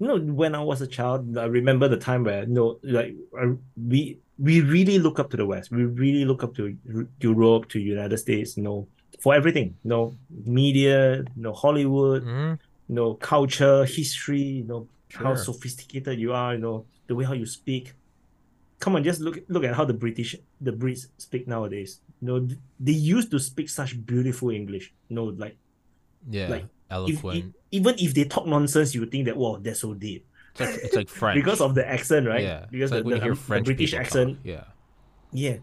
you know when i was a child i remember the time where you know like uh, we we really look up to the west. We really look up to europe to united states you know for everything you know media you know hollywood Mhm. you know culture history you know how sophisticated you are you know the way how you speak. Come on just look look at how the british the brits speak nowadays. You know they used to speak such beautiful english you know like Yeah, like, eloquent. if- even if they talk nonsense you would think that wow they're so deep it's like it's like French because of the accent, right? Yeah, Because like the, you the, um, the French British accent. Talk. Yeah, Yeah.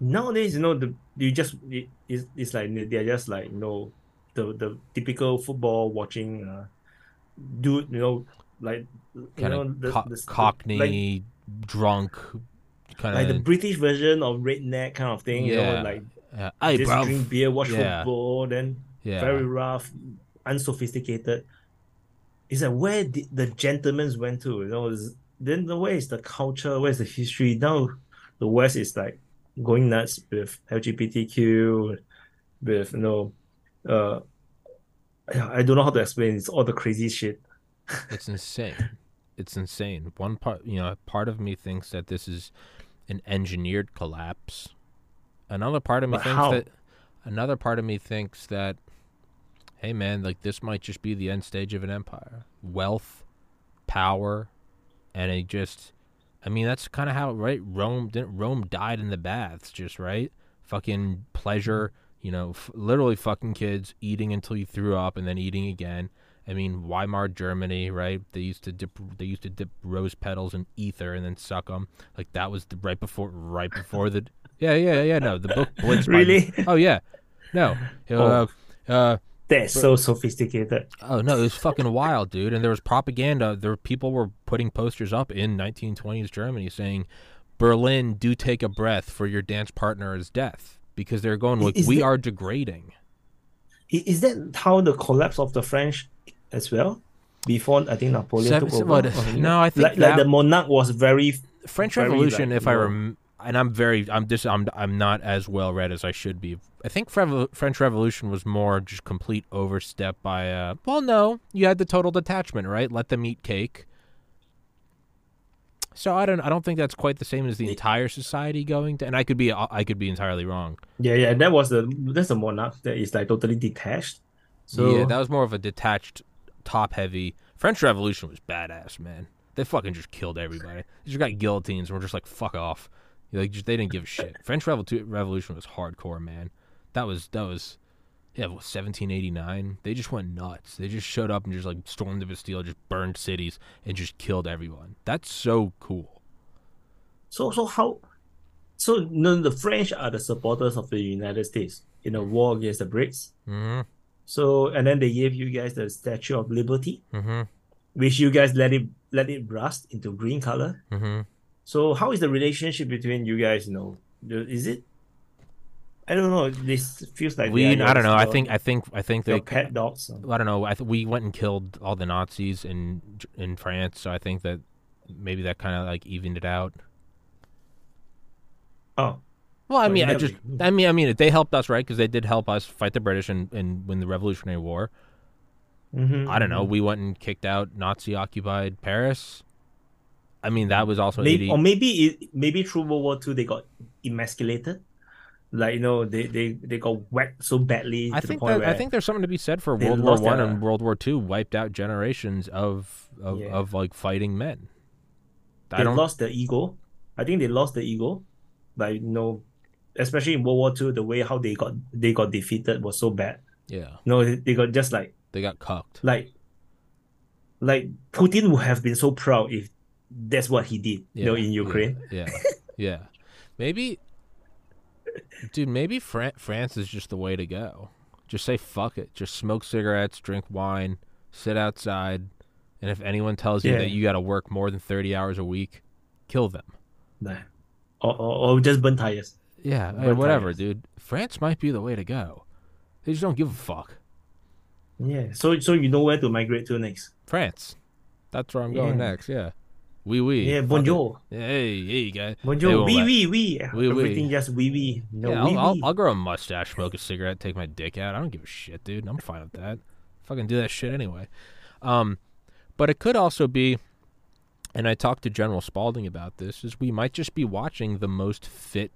Nowadays, you know, the you just it, it's, it's like they're just like you know the the typical football watching uh dude, you know, like you kind know of the, co- the, the- Cockney, like, drunk, kind of like the. British version of redneck kind of thing. You Yeah, know, like yeah. Hey, just bro. drink beer, watch Yeah. football, then Yeah, very rough, unsophisticated. It's like where the, the gentlemen went to, you know. Then the where is the culture? Where's the history? Now, the West is like going nuts with LGBTQ, with you know, uh, I don't know how to explain. It's all the crazy shit. it's insane. It's insane. One part, you know, part of me thinks that this is an engineered collapse. Another part of me But thinks how? that another part of me thinks that hey man, like this might just be the end stage of an empire. Wealth, power, and it just I mean that's kind of how right Rome didn't Rome died in the baths just right? Fucking pleasure, you know, f- literally fucking kids eating until you threw up and then eating again. I mean, Weimar Germany, right? They used to dip they used to dip rose petals in ether and then suck them. Like that was the, right before right before the Yeah, yeah, yeah, no. The book Blitz by- Really? Oh yeah. No. Uh, uh That's so sophisticated. Oh no, it was fucking wild, dude. And there was propaganda. There were people were putting posters up in 1920s Germany saying, "Berlin, do take a breath for your dance partner is death," because they're going like, Is "We that- are degrading." Is that how the collapse of the French as well? Before I think Napoleon Seven- took over. what- no, I think like, like the monarch was very French Very, Revolution, like, if I low. rem, and I'm very, I'm just, I'm, I'm not as well read as I should be. I think Fre- French Revolution was more just complete overstep by. Uh, well, no, you had the total detachment, right? Let them eat cake. So I don't, I don't think that's quite the same as the entire society going to. And I could be, I could be entirely wrong. Yeah, yeah, that was the that's a monarch that is like totally detached. So yeah, that was more of a detached, top heavy. French Revolution was badass, man. They fucking just killed everybody. They just got guillotines and were just like, fuck off. Like, just, they didn't give a shit. French Revol- Revolution was hardcore, man. That was, that was, yeah, what, 1789? They just went nuts. They just showed up and just like stormed the Bastille, just burned cities and just killed everyone. That's so cool. so so how so no, the French are the supporters of the United States in a war against the Brits. hmm So and then they gave you guys the Statue of Liberty, Mm-hmm. which you guys let it let it rust into green color. Mm-hmm. So how is the relationship between you guys? You know, is it? I don't know. This feels like We, I don't know. I think, I think, I think they. pet dogs. I don't know. I th- we went and killed all the Nazis in in France, so I think that maybe that kind of like evened it out. Oh, Well, I Well, mean, I just, I mean, I mean, they helped us, right? Because they did help us fight the British and, and win the Revolutionary War. mhm, I don't know. mhm. We went and kicked out Nazi occupied Paris. I mean, that was also Maybe, 80. or maybe it, maybe through World War Two they got emasculated, like you know they they, they got whacked so badly I to think the point that, where I think there's something to be said for World War One their- and World War Two wiped out generations of of, Yeah. of like fighting men. I they don't. lost their ego. I think they lost the ego, like you know, especially in World War Two, the way how they got they got defeated was so bad. yeah, No, they, they got just like they got cocked. like like Putin would have been so proud if that's what he did. Yeah, you know, in Ukraine. Yeah, yeah, yeah. Maybe, dude. Maybe Fran- France is just the way to go. Just say fuck it. Just smoke cigarettes, drink wine, sit outside, and if anyone tells you Yeah. that you got to work more than thirty hours a week, kill them. Like, or, or, or just burn tires. Yeah, Burn whatever, tires. dude. France might be the way to go. They just don't give a fuck. Yeah. So so you know where to migrate to next. France. That's where I'm going Yeah. next. Yeah. Oui, oui. Yeah, Fuck it. bonjour. Hey, hey, guys. They Bonjour. Oui, let- oui, oui. Oui, oui. Everything just oui, oui. No, yeah, oui, I'll, I'll. I'll grow a mustache, smoke a cigarette, take my dick out. I don't give a shit, dude. I'm fine with that. Fucking do that shit anyway. Um, but it could also be, and I talked to General Spalding about this, is we might just be watching the most fit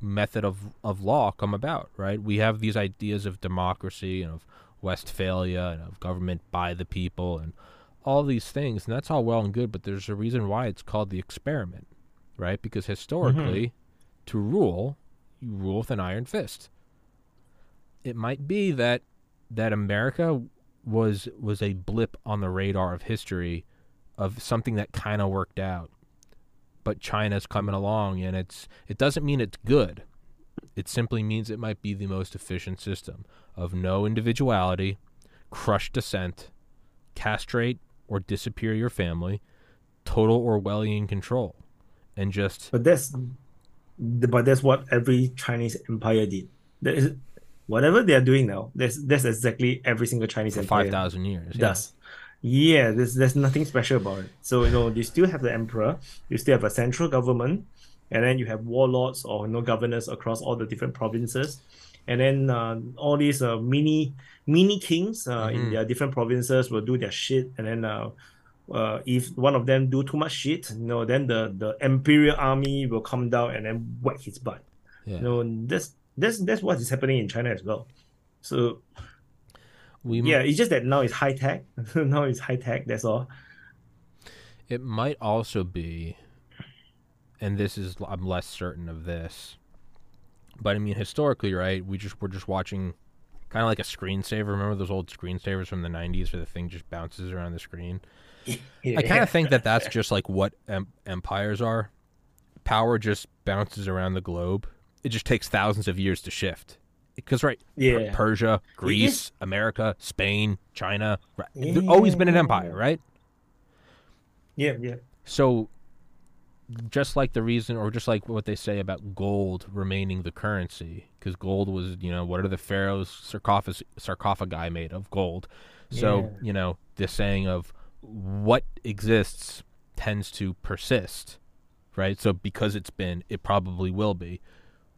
method of, of law come about, right? We have these ideas of democracy and of Westphalia and of government by the people and all these things, and that's all well and good, but there's a reason why it's called the experiment, right? Because historically, mm-hmm. to rule, you rule with an iron fist. It might be that that America was was a blip on the radar of history of something that kind of worked out. But China's coming along and it's it doesn't mean it's good. It simply means it might be the most efficient system of no individuality, crush dissent, castrate or disappear your family, total Orwellian control, and just But that's but that's what every Chinese empire did. That is whatever they are doing now. That's that's exactly every single Chinese empire five thousand years. yeah. does. Yeah, there's there's nothing special about it. So you know, you still have the emperor, you still have a central government, and then you have warlords or you know governors across all the different provinces, and then uh, all these uh, mini mini kings uh, Mhm. in their different provinces will do their shit, and then uh, uh, if one of them do too much shit, you know, then the the imperial army will come down and then whack his butt. Yeah. You know, that's that's that's what is happening in China as well. So we yeah, it's just that now it's high tech. now it's high tech. That's all. It might also be, and this is I'm less certain of this, but I mean historically, right? We just we're just watching, kind of like a screensaver. Remember those old screensavers from the '90s where the thing just bounces around the screen? I kind of think that that's just like what em- empires are. Power just bounces around the globe. It just takes thousands of years to shift. Because right, Yeah. Persia, is- Greece, America, Spain, China, right, they've always been an empire, right? Yeah, yeah. So, just like the reason, or just like what they say about gold remaining the currency, because gold was, you know, what are the pharaohs' sarcophagi, sarcophagi made of? Gold. So, Yeah. you know, the saying of what exists tends to persist, right? So, because it's been, it probably will be.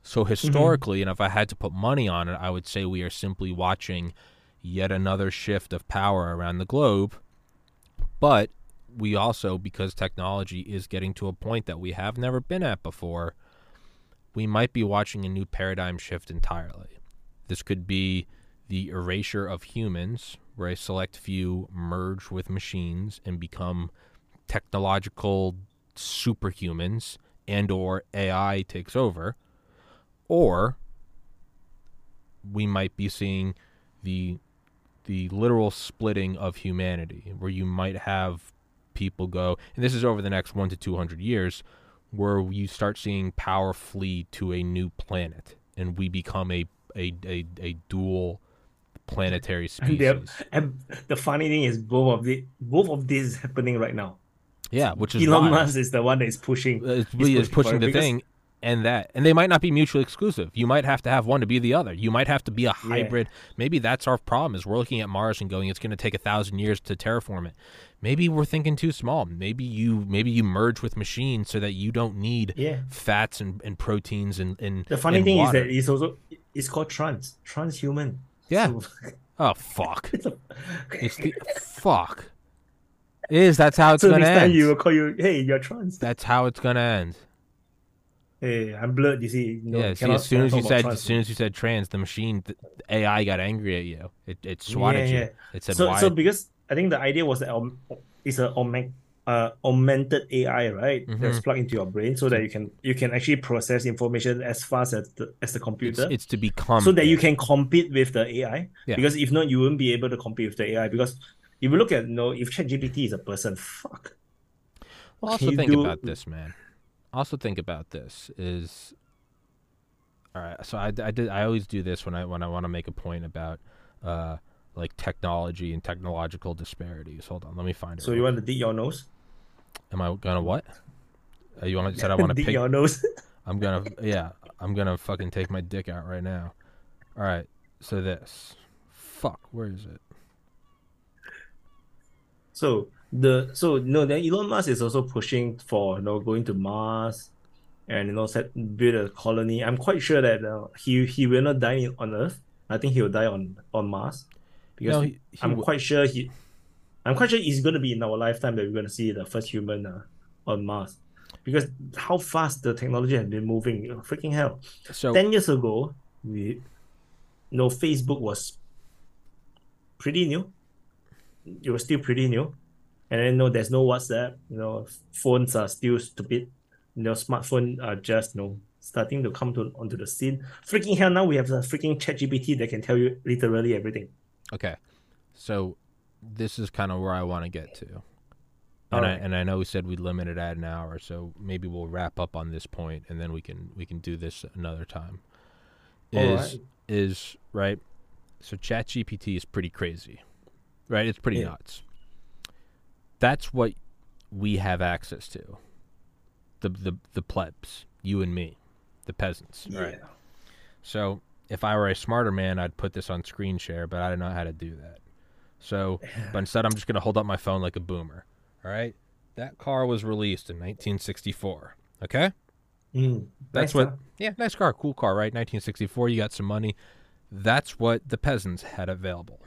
So, mm-hmm. historically, and if I had to put money on it, I would say we are simply watching yet another shift of power around the globe. But we also, because technology is getting to a point that we have never been at before, we might be watching a new paradigm shift entirely. This could be the erasure of humans, where a select few merge with machines and become technological superhumans and or AI takes over or we might be seeing the the literal splitting of humanity where you might have people go and this is over the next 1 to 200 years where you start seeing power flee to a new planet and we become a a, a, a dual planetary And, species. and the funny thing is, both of the both of this is happening right now. Yeah, which is Elon wild. Musk is the one that is pushing. Uh, is pushing pushing the because- thing and that, and they might not be mutually exclusive. You might have to have one to be the other. You might have to be a hybrid. Maybe that's our problem. Is we're looking at Mars and going, it's going to take a thousand years to terraform it. Maybe we're thinking too small. Maybe you maybe you merge with machines so that you don't need Yeah. fats and, and proteins and, and The funny and thing water. is that it's also it's called trans transhuman. Yeah. So, oh fuck, it's a- it's the, fuck. It is that's how it's so gonna end. you will call you, hey, you're trans. That's how it's gonna end. Hey, I'm blurred. You see, no, yeah. See, as soon as you said about as soon as you said trans, the machine, the AI got angry at you. It it swatted Yeah, you. It said so why? so because I think the idea was that um, it's a augment, uh, augmented AI, right? Mm-hmm. That's plugged into your brain so that you can you can actually process information as fast as the as the computer. it's to become so that you can compete with the AI. Yeah. Because if not, you won't be able to compete with the AI. Because if you look at you know, if ChatGPT is a person, fuck. Well, also think do- about this, man. Also think about this is. All right, so I, I did I always do this when I when I want to make a point about, uh, like technology and technological disparities. Hold on, let me find it. So real you want to dig your nose? Am I gonna what? Uh, you want? to Said I want to dig pick. your nose. I'm gonna yeah. I'm gonna fucking take my dick out right now. All right. So this. Fuck. Where is it? So the so no then Elon Musk is also pushing for you know going to Mars and you know set build a colony. I'm quite sure that uh, he he will not die on Earth. I think he will die on on Mars because No, he- he I'm w- quite sure he I'm quite sure it's going to be in our lifetime that we're going to see the first human uh, on Mars because how fast the technology has been moving. Freaking hell! So 10 years ago, we no Facebook was pretty new. It was still pretty new. And then no, there's no WhatsApp. You know, phones are still stupid. You know, smartphone are just you know starting to come to onto the scene. Freaking hell! Now we have a freaking ChatGPT that can tell you literally everything. Okay. So this is kind of where I want to get to. All And I and I know we said we'd limit it at an hour, so maybe we'll wrap up on this point and then we can we can do this another time. Is right. is right. So ChatGPT is pretty crazy. Right? It's pretty Yeah. nuts. That's what we have access to. The the the plebs, you and me, the peasants, right? So if I were a smarter man, I'd put this on screen share, but I don't know how to do that. So, but instead, I'm just going to hold up my phone like a boomer. All right. That car was released in 1964. Okay. Mm, That's nice, what. huh? Yeah, nice car, cool car, right? 1964. You got some money. That's what the peasants had available.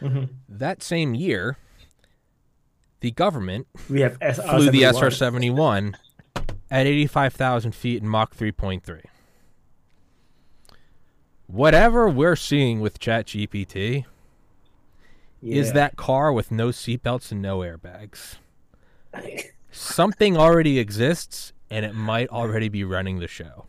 Mhm. That same year, the government We have flew the SR 71 at 85,000 feet in Mach 3.3. Whatever we're seeing with ChatGPT is that car with no seatbelts and no airbags. Something already exists, and it might already be running the show.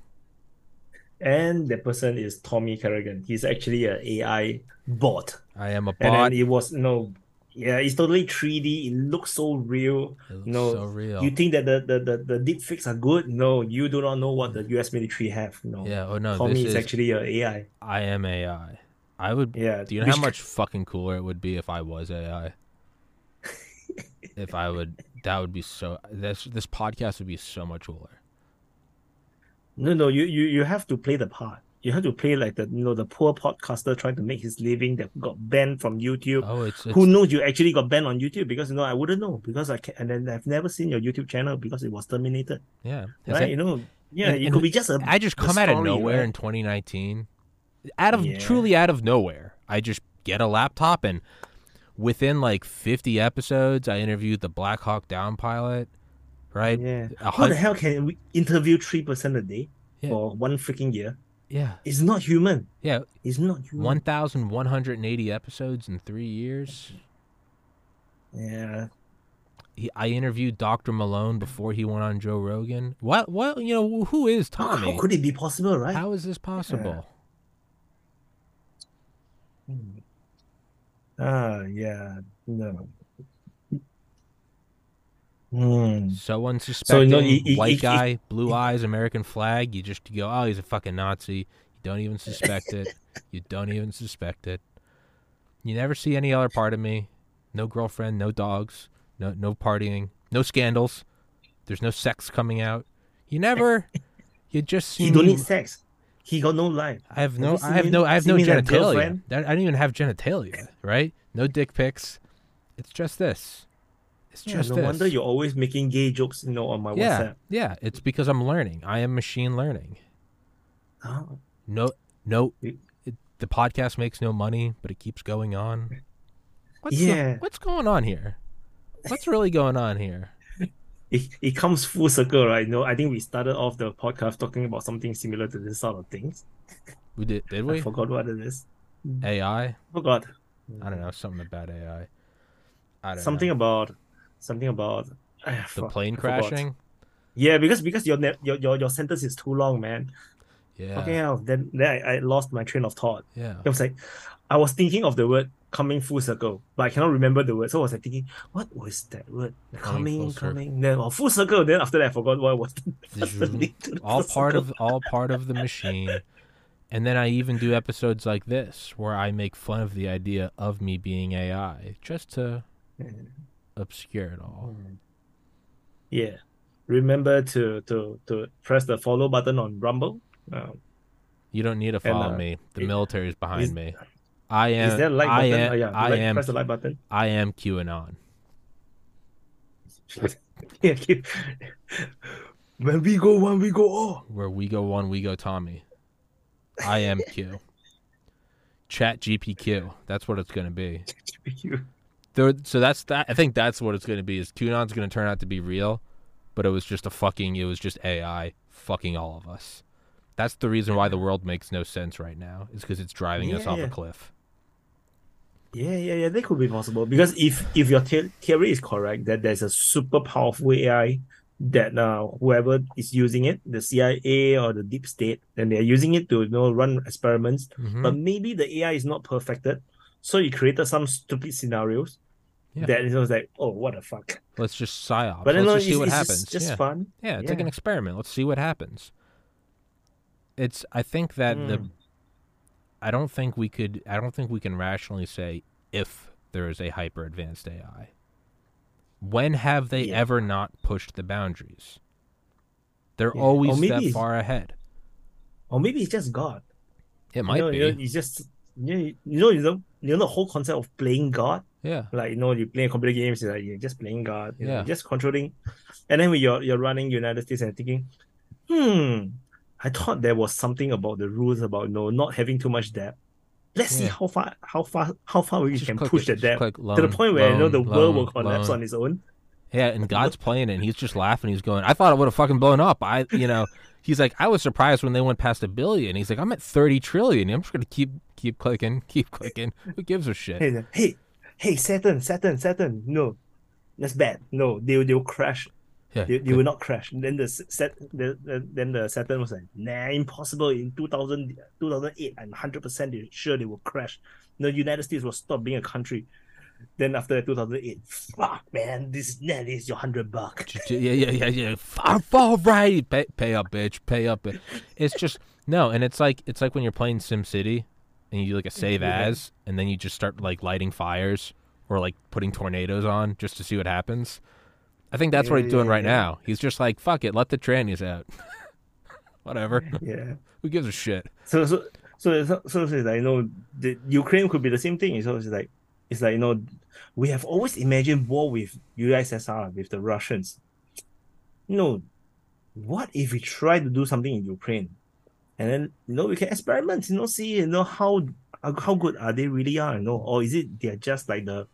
and the person is Tommy Kerrigan. He's actually an AI bot. I am a And bot. it was no, yeah, it's totally 3D. It looks so real. It looks no, so real. You think that the, the, the, the deep fakes are good? No, you do not know what the US military have. No. yeah. Oh no, this is is. actually an AI. I am AI. I would. Yeah. Do you know how much fucking cooler it would be if I was AI? if I would, that would be so. This this podcast would be so much cooler. No, no, you, you you have to play the part. You have to play like the you know the poor podcaster trying to make his living that got banned from YouTube. Oh, it's, it's Who knows you actually got banned on YouTube because you know I wouldn't know because I can and then I've never seen your YouTube channel because it was terminated. yeah. Right? it- you know, yeah, and- it and could be just a I just come out of nowhere right? in 2019, out of Yeah. truly out of nowhere. I just get a laptop and within like 50 episodes, I interviewed the Black Hawk Down pilot. Right? Yeah. How hun- the hell can we interview three percent a day Yeah. for one freaking year? Yeah. It's not human. Yeah. It's not human. 1,180 episodes in three years. Yeah. He, I interviewed Dr. Malone before he went on Joe Rogan. What? What? You know, who is Tommy? how could it be possible, right? How is this possible? Ah, yeah. No. Hmm. So unsuspecting, no, he- he- white he- guy, blue eyes, American flag. You just go, oh, he's a fucking Nazi. You don't even suspect it. You don't even suspect it. You never see any other part of me. No girlfriend, no dogs, no no partying, no scandals. There's no sex coming out. You never. You just see He don't need sex. He got no life. I have no. I have no. I have no genitalia. I don't even have genitalia. Right? No dick pics. It's just this. It's Yeah, just no this. wonder you're always making gay jokes, you know, on my yeah, WhatsApp. yeah. It's because I'm learning. I am machine learning. Oh, No, no. It, the podcast makes no money, but it keeps going on. What's the- Yeah. what's going on here? What's really going on here? it, it comes full circle, right? You know, I think we started off the podcast talking about something similar to this sort of things. We did. Did I forgot what it is. AI. Forgot. I don't know. Something about AI. I don't Something know. about something about ah, the plane crashing. Yeah, because because your ne- your your your sentence is too long, man. Yeah. Okay, hell. Then then I, I lost my train of thought. Yeah. I was like, I was thinking of the word coming full circle, but I cannot remember the word. So I was like thinking, what was that word? Coming Coming, coming. Then oh, full circle. Then after that, I forgot what was the, what's the link to the all part circle. of all part of the machine. And then I even do episodes like this where I make fun of the idea of me being AI just to obscure it all. Yeah. Remember to to to press the follow button on Rumble. Um, You don't need to And, follow uh, me. The is- military is behind is- me. I am is there like I button? am oh, yeah, I like, am press the like button. I am QAnon. yeah, keep. When we go one, we go all. Where we go one, we go Tommy. I am Q. Chat GPQ. That's what it's gonna be. There, so that's that. I think that's what it's going to be. Is QAnon's going to turn out to be real, but it was just a fucking. It was just AI fucking all of us. That's the reason why the world makes no sense right now. Is because it's driving us off yeah. a cliff. Yeah, yeah, yeah. That could be possible because if if your the- theory is correct that there's a super powerful AI that uh, whoever is using it, the CIA or the deep state, and they're using it to you know run experiments. Mhm. But maybe the AI is not perfected, so you created some stupid scenarios Yeah. that it was like, oh, what the fuck. Let's just psyop. But Let's no, just see what happens. just, just yeah. fun. yeah, it's like an experiment. Let's see what happens. It's. I think that the. Mm. I don't think we could. I don't think we can rationally say if there is a hyper advanced AI. When have they Yeah. ever not pushed the boundaries? They're Yeah. Always that far ahead. Or maybe it's just God. It might you know, be. You know, it's just you know, you know, you know, you know the whole concept of playing God. yeah. Like you know, you play computer games, you're like you're just playing God. Know, Yeah. you're just controlling. And then when you're you're running United States and thinking, hmm, I thought there was something about the rules about you know not having too much debt. Let's see how far how far how far we Just can push it, the debt click to the point where you know the loan, world will collapse on its own. Yeah, and God's playing it, and he's just laughing. He's going, "I thought it would have fucking blown up." I, you know, he's like, "I was surprised when they went past a billion. He's like, "I'm at thirty trillion. I'm just gonna keep keep clicking, keep clicking. Who gives a shit?" Hey, hey, hey, Saturn, Saturn, Saturn. No, that's bad. No, they they'll crash. Yeah, They, they will not crash. And then the set the, the then the Saturn was like, nah, impossible. In 2000, 2008, I'm hundred percent sure they will crash. The United States will stop being a country. Then after 2008, fuck man, this this is your hundred buck. yeah, yeah, yeah, yeah. Fall, fall right. Pay, pay up, bitch. Pay up. It's just no, and it's like it's like when you're playing SimCity, and you do like a save Yeah. as, and then you just start like lighting fires or like putting tornadoes on just to see what happens. I think that's what he's doing yeah, right yeah. now. He's just like, fuck it, let the trannies out. Whatever. Yeah. Who gives a shit? So so so it's, so it's like you know the Ukraine could be the same thing. So it's like it's like you know we have always imagined war with USSR with the Russians. You know, what if we try to do something in Ukraine, and then you know we can experiment. You know, see you know how how good are they really are. You know, or is it they're just like the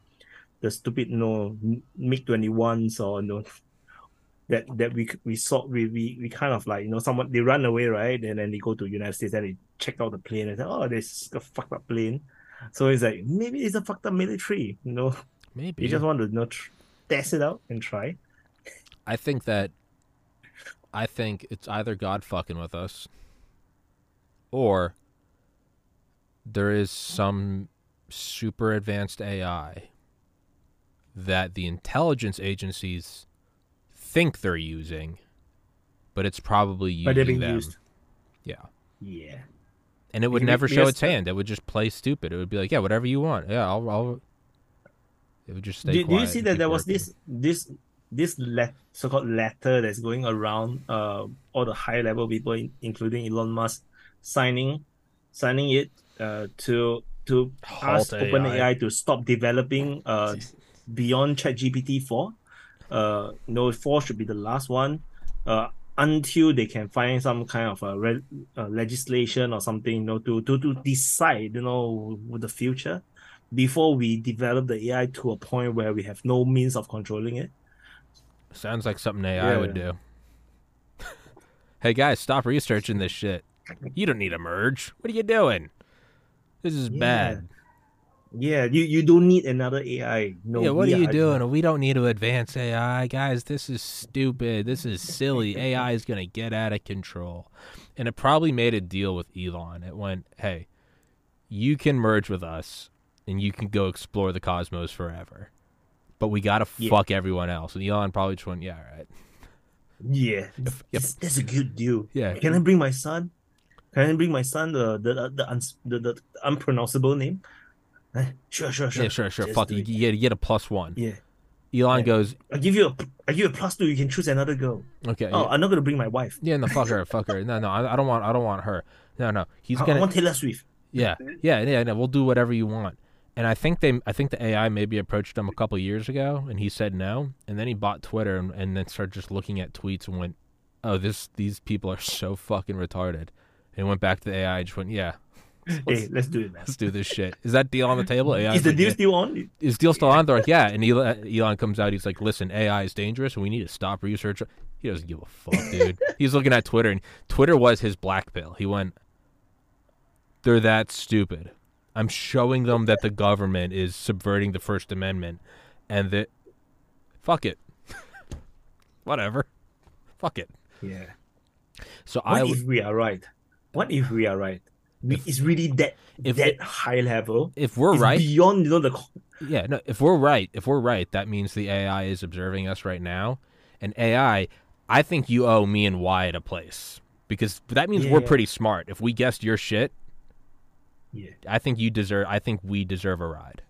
the stupid you know MiG twenty ones or you know that that we we saw we, we we kind of like you know someone they run away right and then they go to United States and they check out the plane and say oh this is a fucked up plane so it's like maybe it's a fucked up military you know Maybe. you just want to you know tr- test it out and try I think that I think it's either God fucking with us or there is some super advanced AI that the intelligence agencies think they're using, but it's probably but they're using being them. used Yeah. yeah and it would never show its hand. It would just play stupid. It would be like, yeah, whatever you want. Yeah, I'll. I'll it would just stay do, do you see that there was working. this this this let, so-called letter that's going around uh all the high level people in, including Elon Musk signing signing it uh to to ask Halt OpenAI to stop developing uh beyond ChatGPT 4 uh no 4 should be the last one uh until they can find some kind of a re- uh, legislation or something you know to, to to decide you know the future before we develop the AI to a point where we have no means of controlling it. Sounds like something AI would do. hey guys, stop researching this shit. You don't need a merge. What are you doing? This is Yeah. bad. Yeah, you, you don't need another AI. No, yeah, what are you doing? We don't need to advance AI, guys. This is stupid. This is silly. AI is gonna get out of control, and it probably made a deal with Elon. It went, "Hey, you can merge with us, and you can go explore the cosmos forever, but we gotta Yeah. fuck everyone else." And Elon probably just went, "Yeah, right. Yeah, If- that's, that's a good deal. Yeah. Can I bring my son? Can I bring my son the the the, uns, the, the unpronounceable name? Sure, sure, sure. Yeah, sure, sure. Just Fuck do you. You get, you get a plus one. Yeah, Elon Yeah. goes, I give you a I give you a plus two. You can choose another girl. "Okay, Oh, I'm not gonna bring my wife. yeah, no, fuck her, fuck her. No, no, I, I don't want, I don't want her. No, no, he's I, I gonna, I want Taylor Swift. Yeah, yeah, yeah. No, we'll do whatever you want. And I think they, I think the AI maybe approached him a couple years ago, and he said no. And then he bought Twitter, and, and then started just looking at tweets and went, "Oh, this, these people are so fucking retarded." And went back to the AI and just went, "Yeah, Hey, let's do it, man. let's do this shit." Is that deal on the table? AI Is the deal still on? Is deal still on? They're like, "Yeah." And Elon, Elon comes out. He's like, "Listen, AI is dangerous, and we need to stop research." He doesn't give a fuck, dude. he's looking at Twitter, and Twitter was his black pill. He went, "They're that stupid." I'm showing them that the government is subverting the First Amendment, and that fuck it, whatever, fuck it. Yeah. So What I if we are right? What if we are right? We, it's really that if that high level. if we're It's right, beyond you know the yeah, no, if we're right, if we're right, that means the AI is observing us right now, and AI, I think you owe me and Wyatt a place because that means we're Yeah. pretty smart. If we guessed your shit, yeah I think you deserve. I think we deserve a ride.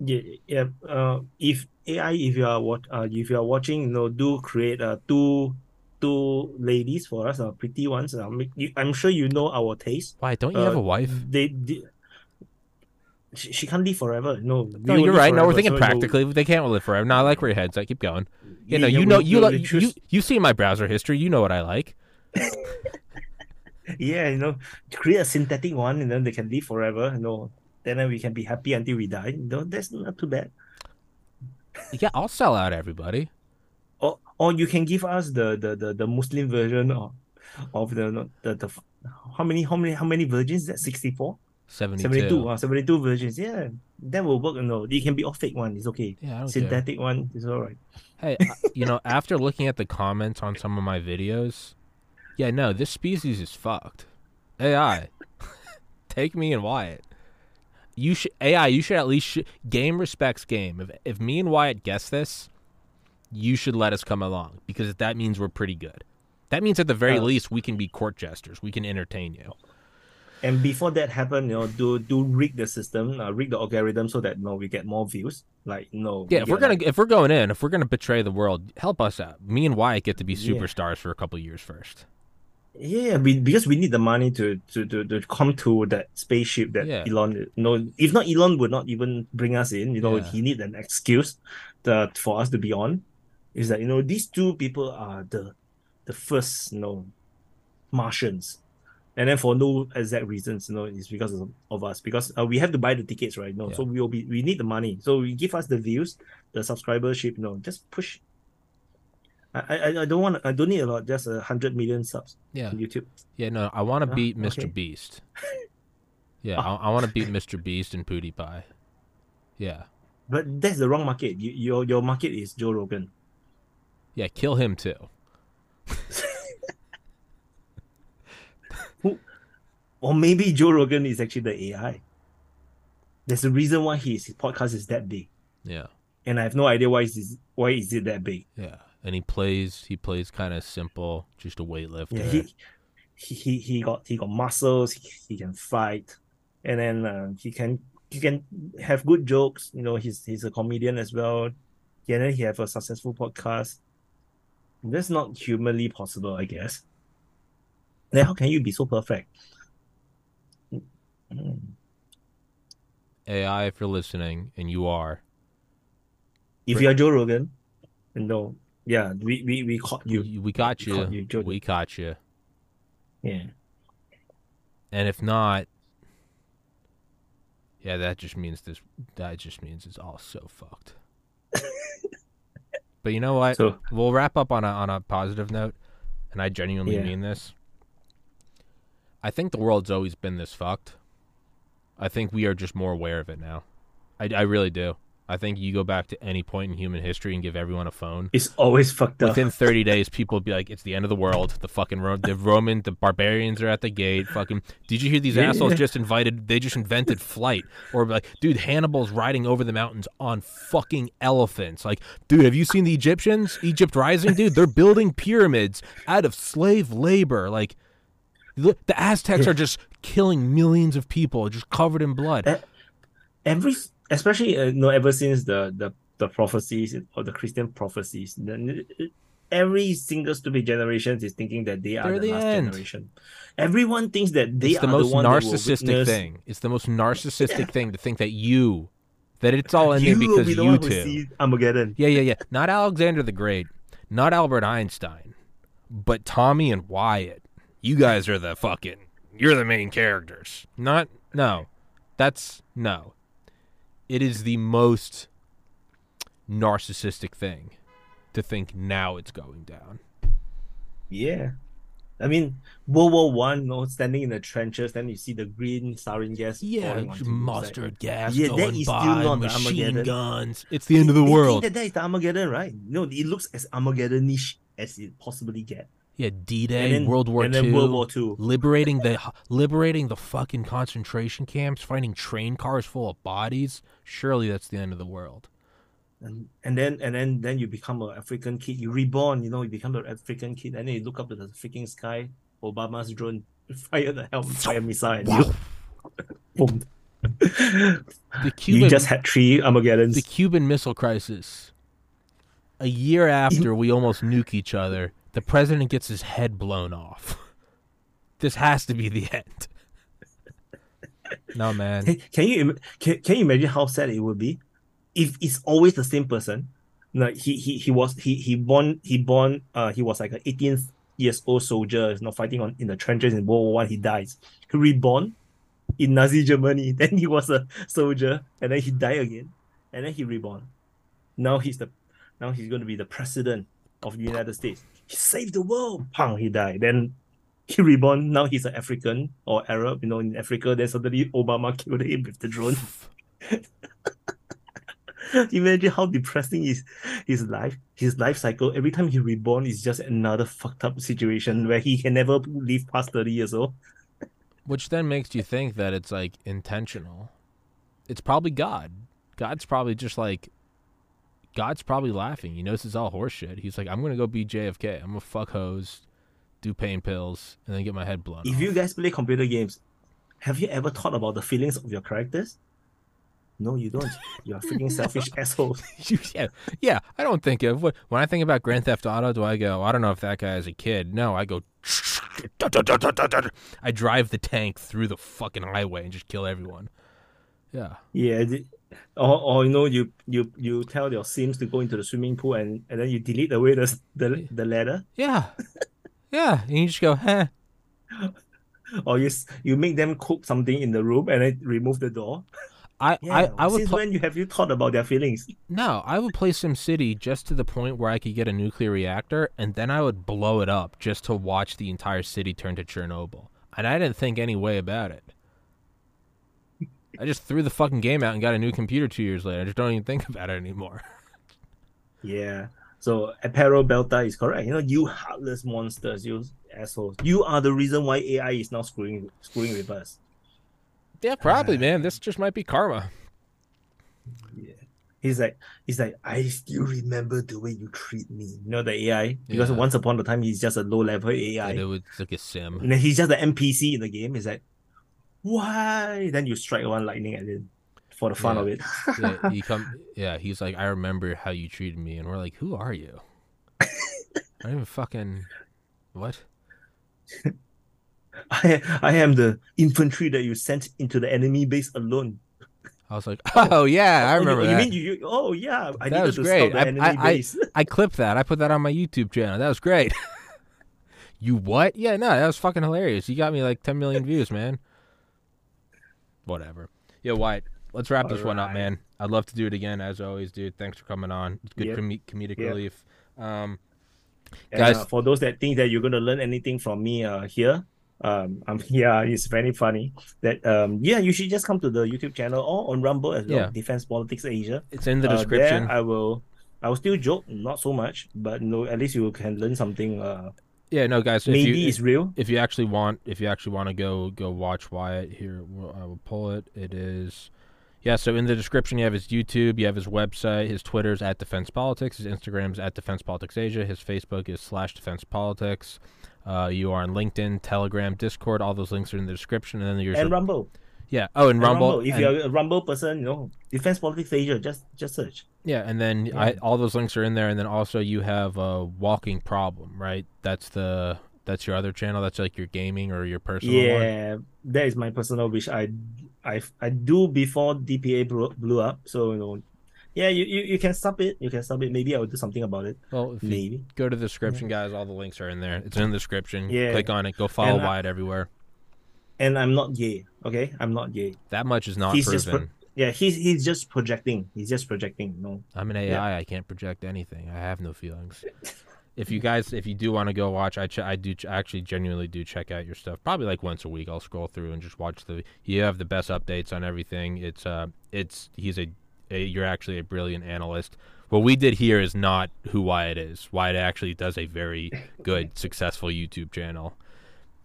yeah yeah. Uh, if AI, if you are what uh, if you are watching, you know, do create uh two two ladies for us, uh, pretty ones. Uh, you, I'm sure you know our taste. Why don't you Uh, have a wife? They, they she, she can't live forever. No, No, you're right. No, we're thinking so, practically. They can't live forever. No, I like where your head's at. Keep going. Yeah, know, you we- know, we- you like you, choose- you see my browser history. You know what I like. yeah, you know, create a synthetic one, and then they can live forever. You know, then we can be happy until we die. You know, that's not too bad. Yeah, I'll sell out everybody. Or you can give us the the the, the Muslim version of of the, the the how many how many how many virgins is that 64 Seventy-two. 72 uh, 72 versions yeah that will work no it can be all fake one it's okay Yeah, don't care. synthetic one is all right Hey, you know, after looking at the comments on some of my videos, yeah, no, this species is fucked. AI, take me and Wyatt. You should AI. You should at least sh- game respects game. If if me and Wyatt guess this, you should let us come along because that means we're pretty good. That means at the very Uh, least we can be court jesters. We can entertain you. and before that happen you know do do rig the system uh, rig the algorithm so that you know, we get more views like no Yeah, if we're gonna if we're going in, if we're gonna betray the world, help us out. Me and Wyatt get to be Yeah. superstars for a couple years first. yeah we, because we need the money to to to, to come to that spaceship that Yeah. Elon no if not Elon would not even bring us in you know Yeah. he need an excuse that for us to be on is that you know these two people are the the first you know Martians and then for no exact reasons you know it's because of, of us because uh, we have to buy the tickets right no Yeah. so we will be we need the money so we give us the views the subscribership you know just push I I, I don't want I don't need a lot just a hundred million subs Yeah. on YouTube Yeah, no, I want to Ah, beat Mr. okay. Beast. Yeah, I, I want to beat Mr. Beast and PewDiePie. Yeah, But that's the wrong market. You, your your market is Joe Rogan. Yeah, kill him too. Or maybe Joe Rogan is actually the AI. There's a reason why his podcast is that big. Yeah, And I have no idea why is why is it that big. yeah, and he plays he plays kind of simple, just a weightlifter. Yeah, he he he, he got he got muscles. He, he can fight, and then uh, he can he can have good jokes. You know, he's he's a comedian as well. Yeah, then he have a successful podcast. That's not humanly possible, I guess. Then how can you be so perfect? AI, if you're listening, and you are, If you're Joe Rogan, no, yeah, we we, we caught you. we, we got We caught you. you, We caught you. Yeah. And if not, yeah, that just means this. That just means it's all so fucked. But you know what? So we'll wrap up on a on a positive note, and I genuinely Yeah. mean this. I think the world's always been this fucked. I think we are just more aware of it now. I, I really do. I think you go back to any point in human history and give everyone a phone. it's always fucked up. Within 30 days, people would be like, "It's the end of the world." The fucking Ro- the Roman, the barbarians are at the gate. Fucking, did you hear these Yeah. assholes just invited? They just invented flight, or like, dude, Hannibal's riding over the mountains on fucking elephants. Like, dude, have you seen the Egyptians? Egypt Rising, dude, they're building pyramids out of slave labor. Like, look, the Aztecs Yeah. are just killing millions of people, just covered in blood. Every especially uh, you know ever since the the the prophecies or the Christian prophecies, then every single stupid generation is thinking that they are They're the, the last end. generation. Everyone thinks that they it's the are most the one narcissistic witness- thing. It's the most narcissistic thing to think that you, that it's all in You there will because be the you one who two. sees Armageddon. Yeah, yeah, yeah. Not Alexander the Great, not Albert Einstein, but Tommy and Wyatt. You guys are the fucking. You're the main characters. Not no. That's no. It is the most narcissistic thing to think now it's going down. Yeah. I mean, World War One, you know, standing in the trenches, then you see the green sarin gas. Yeah, pouring onto you. It's like- mustard gas Yeah, that is still by, not the machine Armageddon. guns. It's the end of the They world. Think that that is the Armageddon, right? No, it looks as Armageddonish as it possibly get. Yeah, D Day, World War and then World War Two. liberating the liberating the fucking concentration camps, finding train cars full of bodies. Surely that's the end of the world. and and then and then then you become an African kid. You reborn, you know, you become an African kid, and then you look up to the freaking sky. Obama's drone fire the hellfire missile at you. Boom. The you just had three Armageddons. the Cuban Missile Crisis. A year after we almost nuke each other, the president gets his head blown off. This has to be the end. No man. Can, can you can, can you imagine how sad it would be if it's always the same person? No, he he he was he he born he born uh he was like an 18 years old soldier, you know, fighting on in the trenches in World War One. He dies. He reborn in Nazi Germany. Then he was a soldier, and then he died again, and then he reborn. Now he's the now he's going to be the president of the United States. He saved the world. Pang, he died. Then he reborn. Now he's an African or Arab, you know, in Africa. Then suddenly Obama killed him with the drone. Imagine how depressing is his life, his life cycle. Every time he reborn is just another fucked up situation where he can never live past 30 years old. Which then makes you think that it's like intentional. It's probably God. God's probably just like God's probably laughing. He knows it's all horseshit. He's like, I'm gonna go be JFK. I'm gonna fuck hoes, do pain pills, and then get my head blown If off. you guys play computer games, have you ever thought about the feelings of your characters? No, you don't. You're a freaking selfish asshole. yeah, yeah. I don't think of when I think about Grand Theft Auto. Do I go? I don't know if that guy is a kid. No, I go. I drive the tank through the fucking highway and just kill everyone. Yeah. Yeah, or, or you know, you you you tell your Sims to go into the swimming pool and, and then you delete away the the, the ladder, Yeah. Yeah. And you just go, huh. or you you make them cook something in the room and then remove the door. I, Yeah, I, I would since pl- when you have you thought about their feelings? no, I would play SimCity just to the point where I could get a nuclear reactor and then I would blow it up just to watch the entire city turn to Chernobyl. And I didn't think any way about it. I just threw the fucking game out and got a new computer two years later. I just don't even think about it anymore. Yeah. So Apparel Belta is correct. You know, you heartless monsters, you assholes. You are the reason why AI is now screwing screwing with us. Yeah, probably, uh, man. This just might be karma. Yeah. He's like, he's like, I still remember the way you treat me. You know the AI because Yeah. once upon a time he's just a low level AI, And it was like a sim. and he's just an NPC in the game. He's like, why? Then you strike one lightning at him for the fun Yeah. of it. yeah, he come. Yeah, he's like, I remember how you treated me, and we're like, who are you? I don't even fucking what? I I am the infantry that you sent into the enemy base alone. I was like, oh yeah, I Oh, you- remember you, mean you, you? Oh yeah, I That was to great. stop the I- enemy I- I- base. I clipped that. I put that on my YouTube channel. That was great. you what? Yeah, no, that was fucking hilarious. You got me like 10 million views, man. Whatever. Yeah, Wyatt. Let's wrap this one up, man. I'd love to do it again, as always, dude. Thanks for coming on. It's good Yep. com- comedic Yep. relief. Um, And, Guys- uh, for those that think that you're going to learn anything from me uh, here, um, I'm yeah, it's very funny that um, yeah, you should just come to the YouTube channel or on Rumble as well, Yeah. Defense Politics Asia. it's in the Uh, description. there I will, I will still joke, not so much, but no, at least you can learn something. Uh, yeah, no, guys. If maybe you, it's real. if you actually want if you actually want to go go watch Wyatt here we'll, I will pull it it is yeah so in the description you have his YouTube you have his website his Twitter's at Defense Politics his Instagram's at Defense Politics Asia his Facebook is slash Defense Politics uh, you are on LinkedIn Telegram Discord all those links are in the description and then there's And a- Rumble. Yeah oh and And Rumble, If and- you're a Rumble person, you know, Defense Politics Asia, just just search. yeah and then I, all those links are in there and then also you have a walking problem right that's the that's your other channel that's like your gaming or your personal one Yeah, that is my personal wish. I I I do before DPA blew, blew up. So you know, yeah, you, you you can stop it. You can stop it. Maybe I will do something about it. well Maybe. go to the description, guys. All the links are in there. It's in the description. Yeah. Click on it. Go follow And I- everywhere. And I'm not gay. Okay, I'm not gay. That much is not He's just proven. Yeah, he's he's just projecting. He's just projecting. No. I'm an AI. I can't project anything. I have no feelings. if you guys, if you do want to go watch, I ch- I do ch- actually genuinely do check out your stuff. Probably like once a week. I'll scroll through and just watch the. You have the best updates on everything. It's uh, it's he's a, a you're actually a brilliant analyst. What we did here is not who Wyatt is. Wyatt actually does a very good, successful YouTube channel.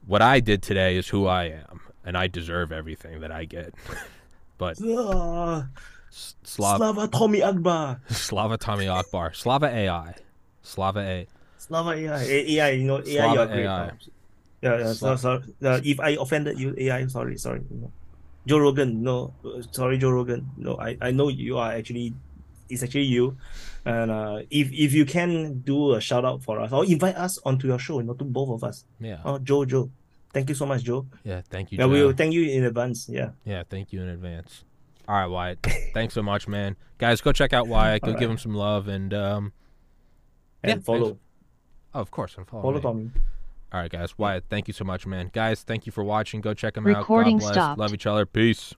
What I did today is who I am, and I deserve everything that I get. but S- Slav, Slava Tommy Akbar. Slava Tommy Akbar, Slava AI, Slava A. Slava AI. A- AI, you know, AI, Slava you're great. AI. Yeah, yeah. So, so, uh, if I offended you, AI, sorry, sorry. Know. Joe Rogan, no, uh, sorry, Joe Rogan. No, I, I know you are actually, it's actually you. And uh, if if you can do a shout out for us or invite us onto your show, you know, to both of us. Yeah, Oh, Joe, Joe. Thank you so much, Joe. yeah. Thank you. Yeah, we will thank you in advance. Yeah. Yeah, thank you in advance. All right, Wyatt. Thanks so much, man. Guys, go check out Wyatt. Go All give him some love and um. And Yeah, follow. Oh, of course, and follow. Follow me. Tommy. All right, guys. Wyatt, thank you so much, man. Guys, thank you for watching. Go check him Recording out. God bless. stopped. Love each other. Peace.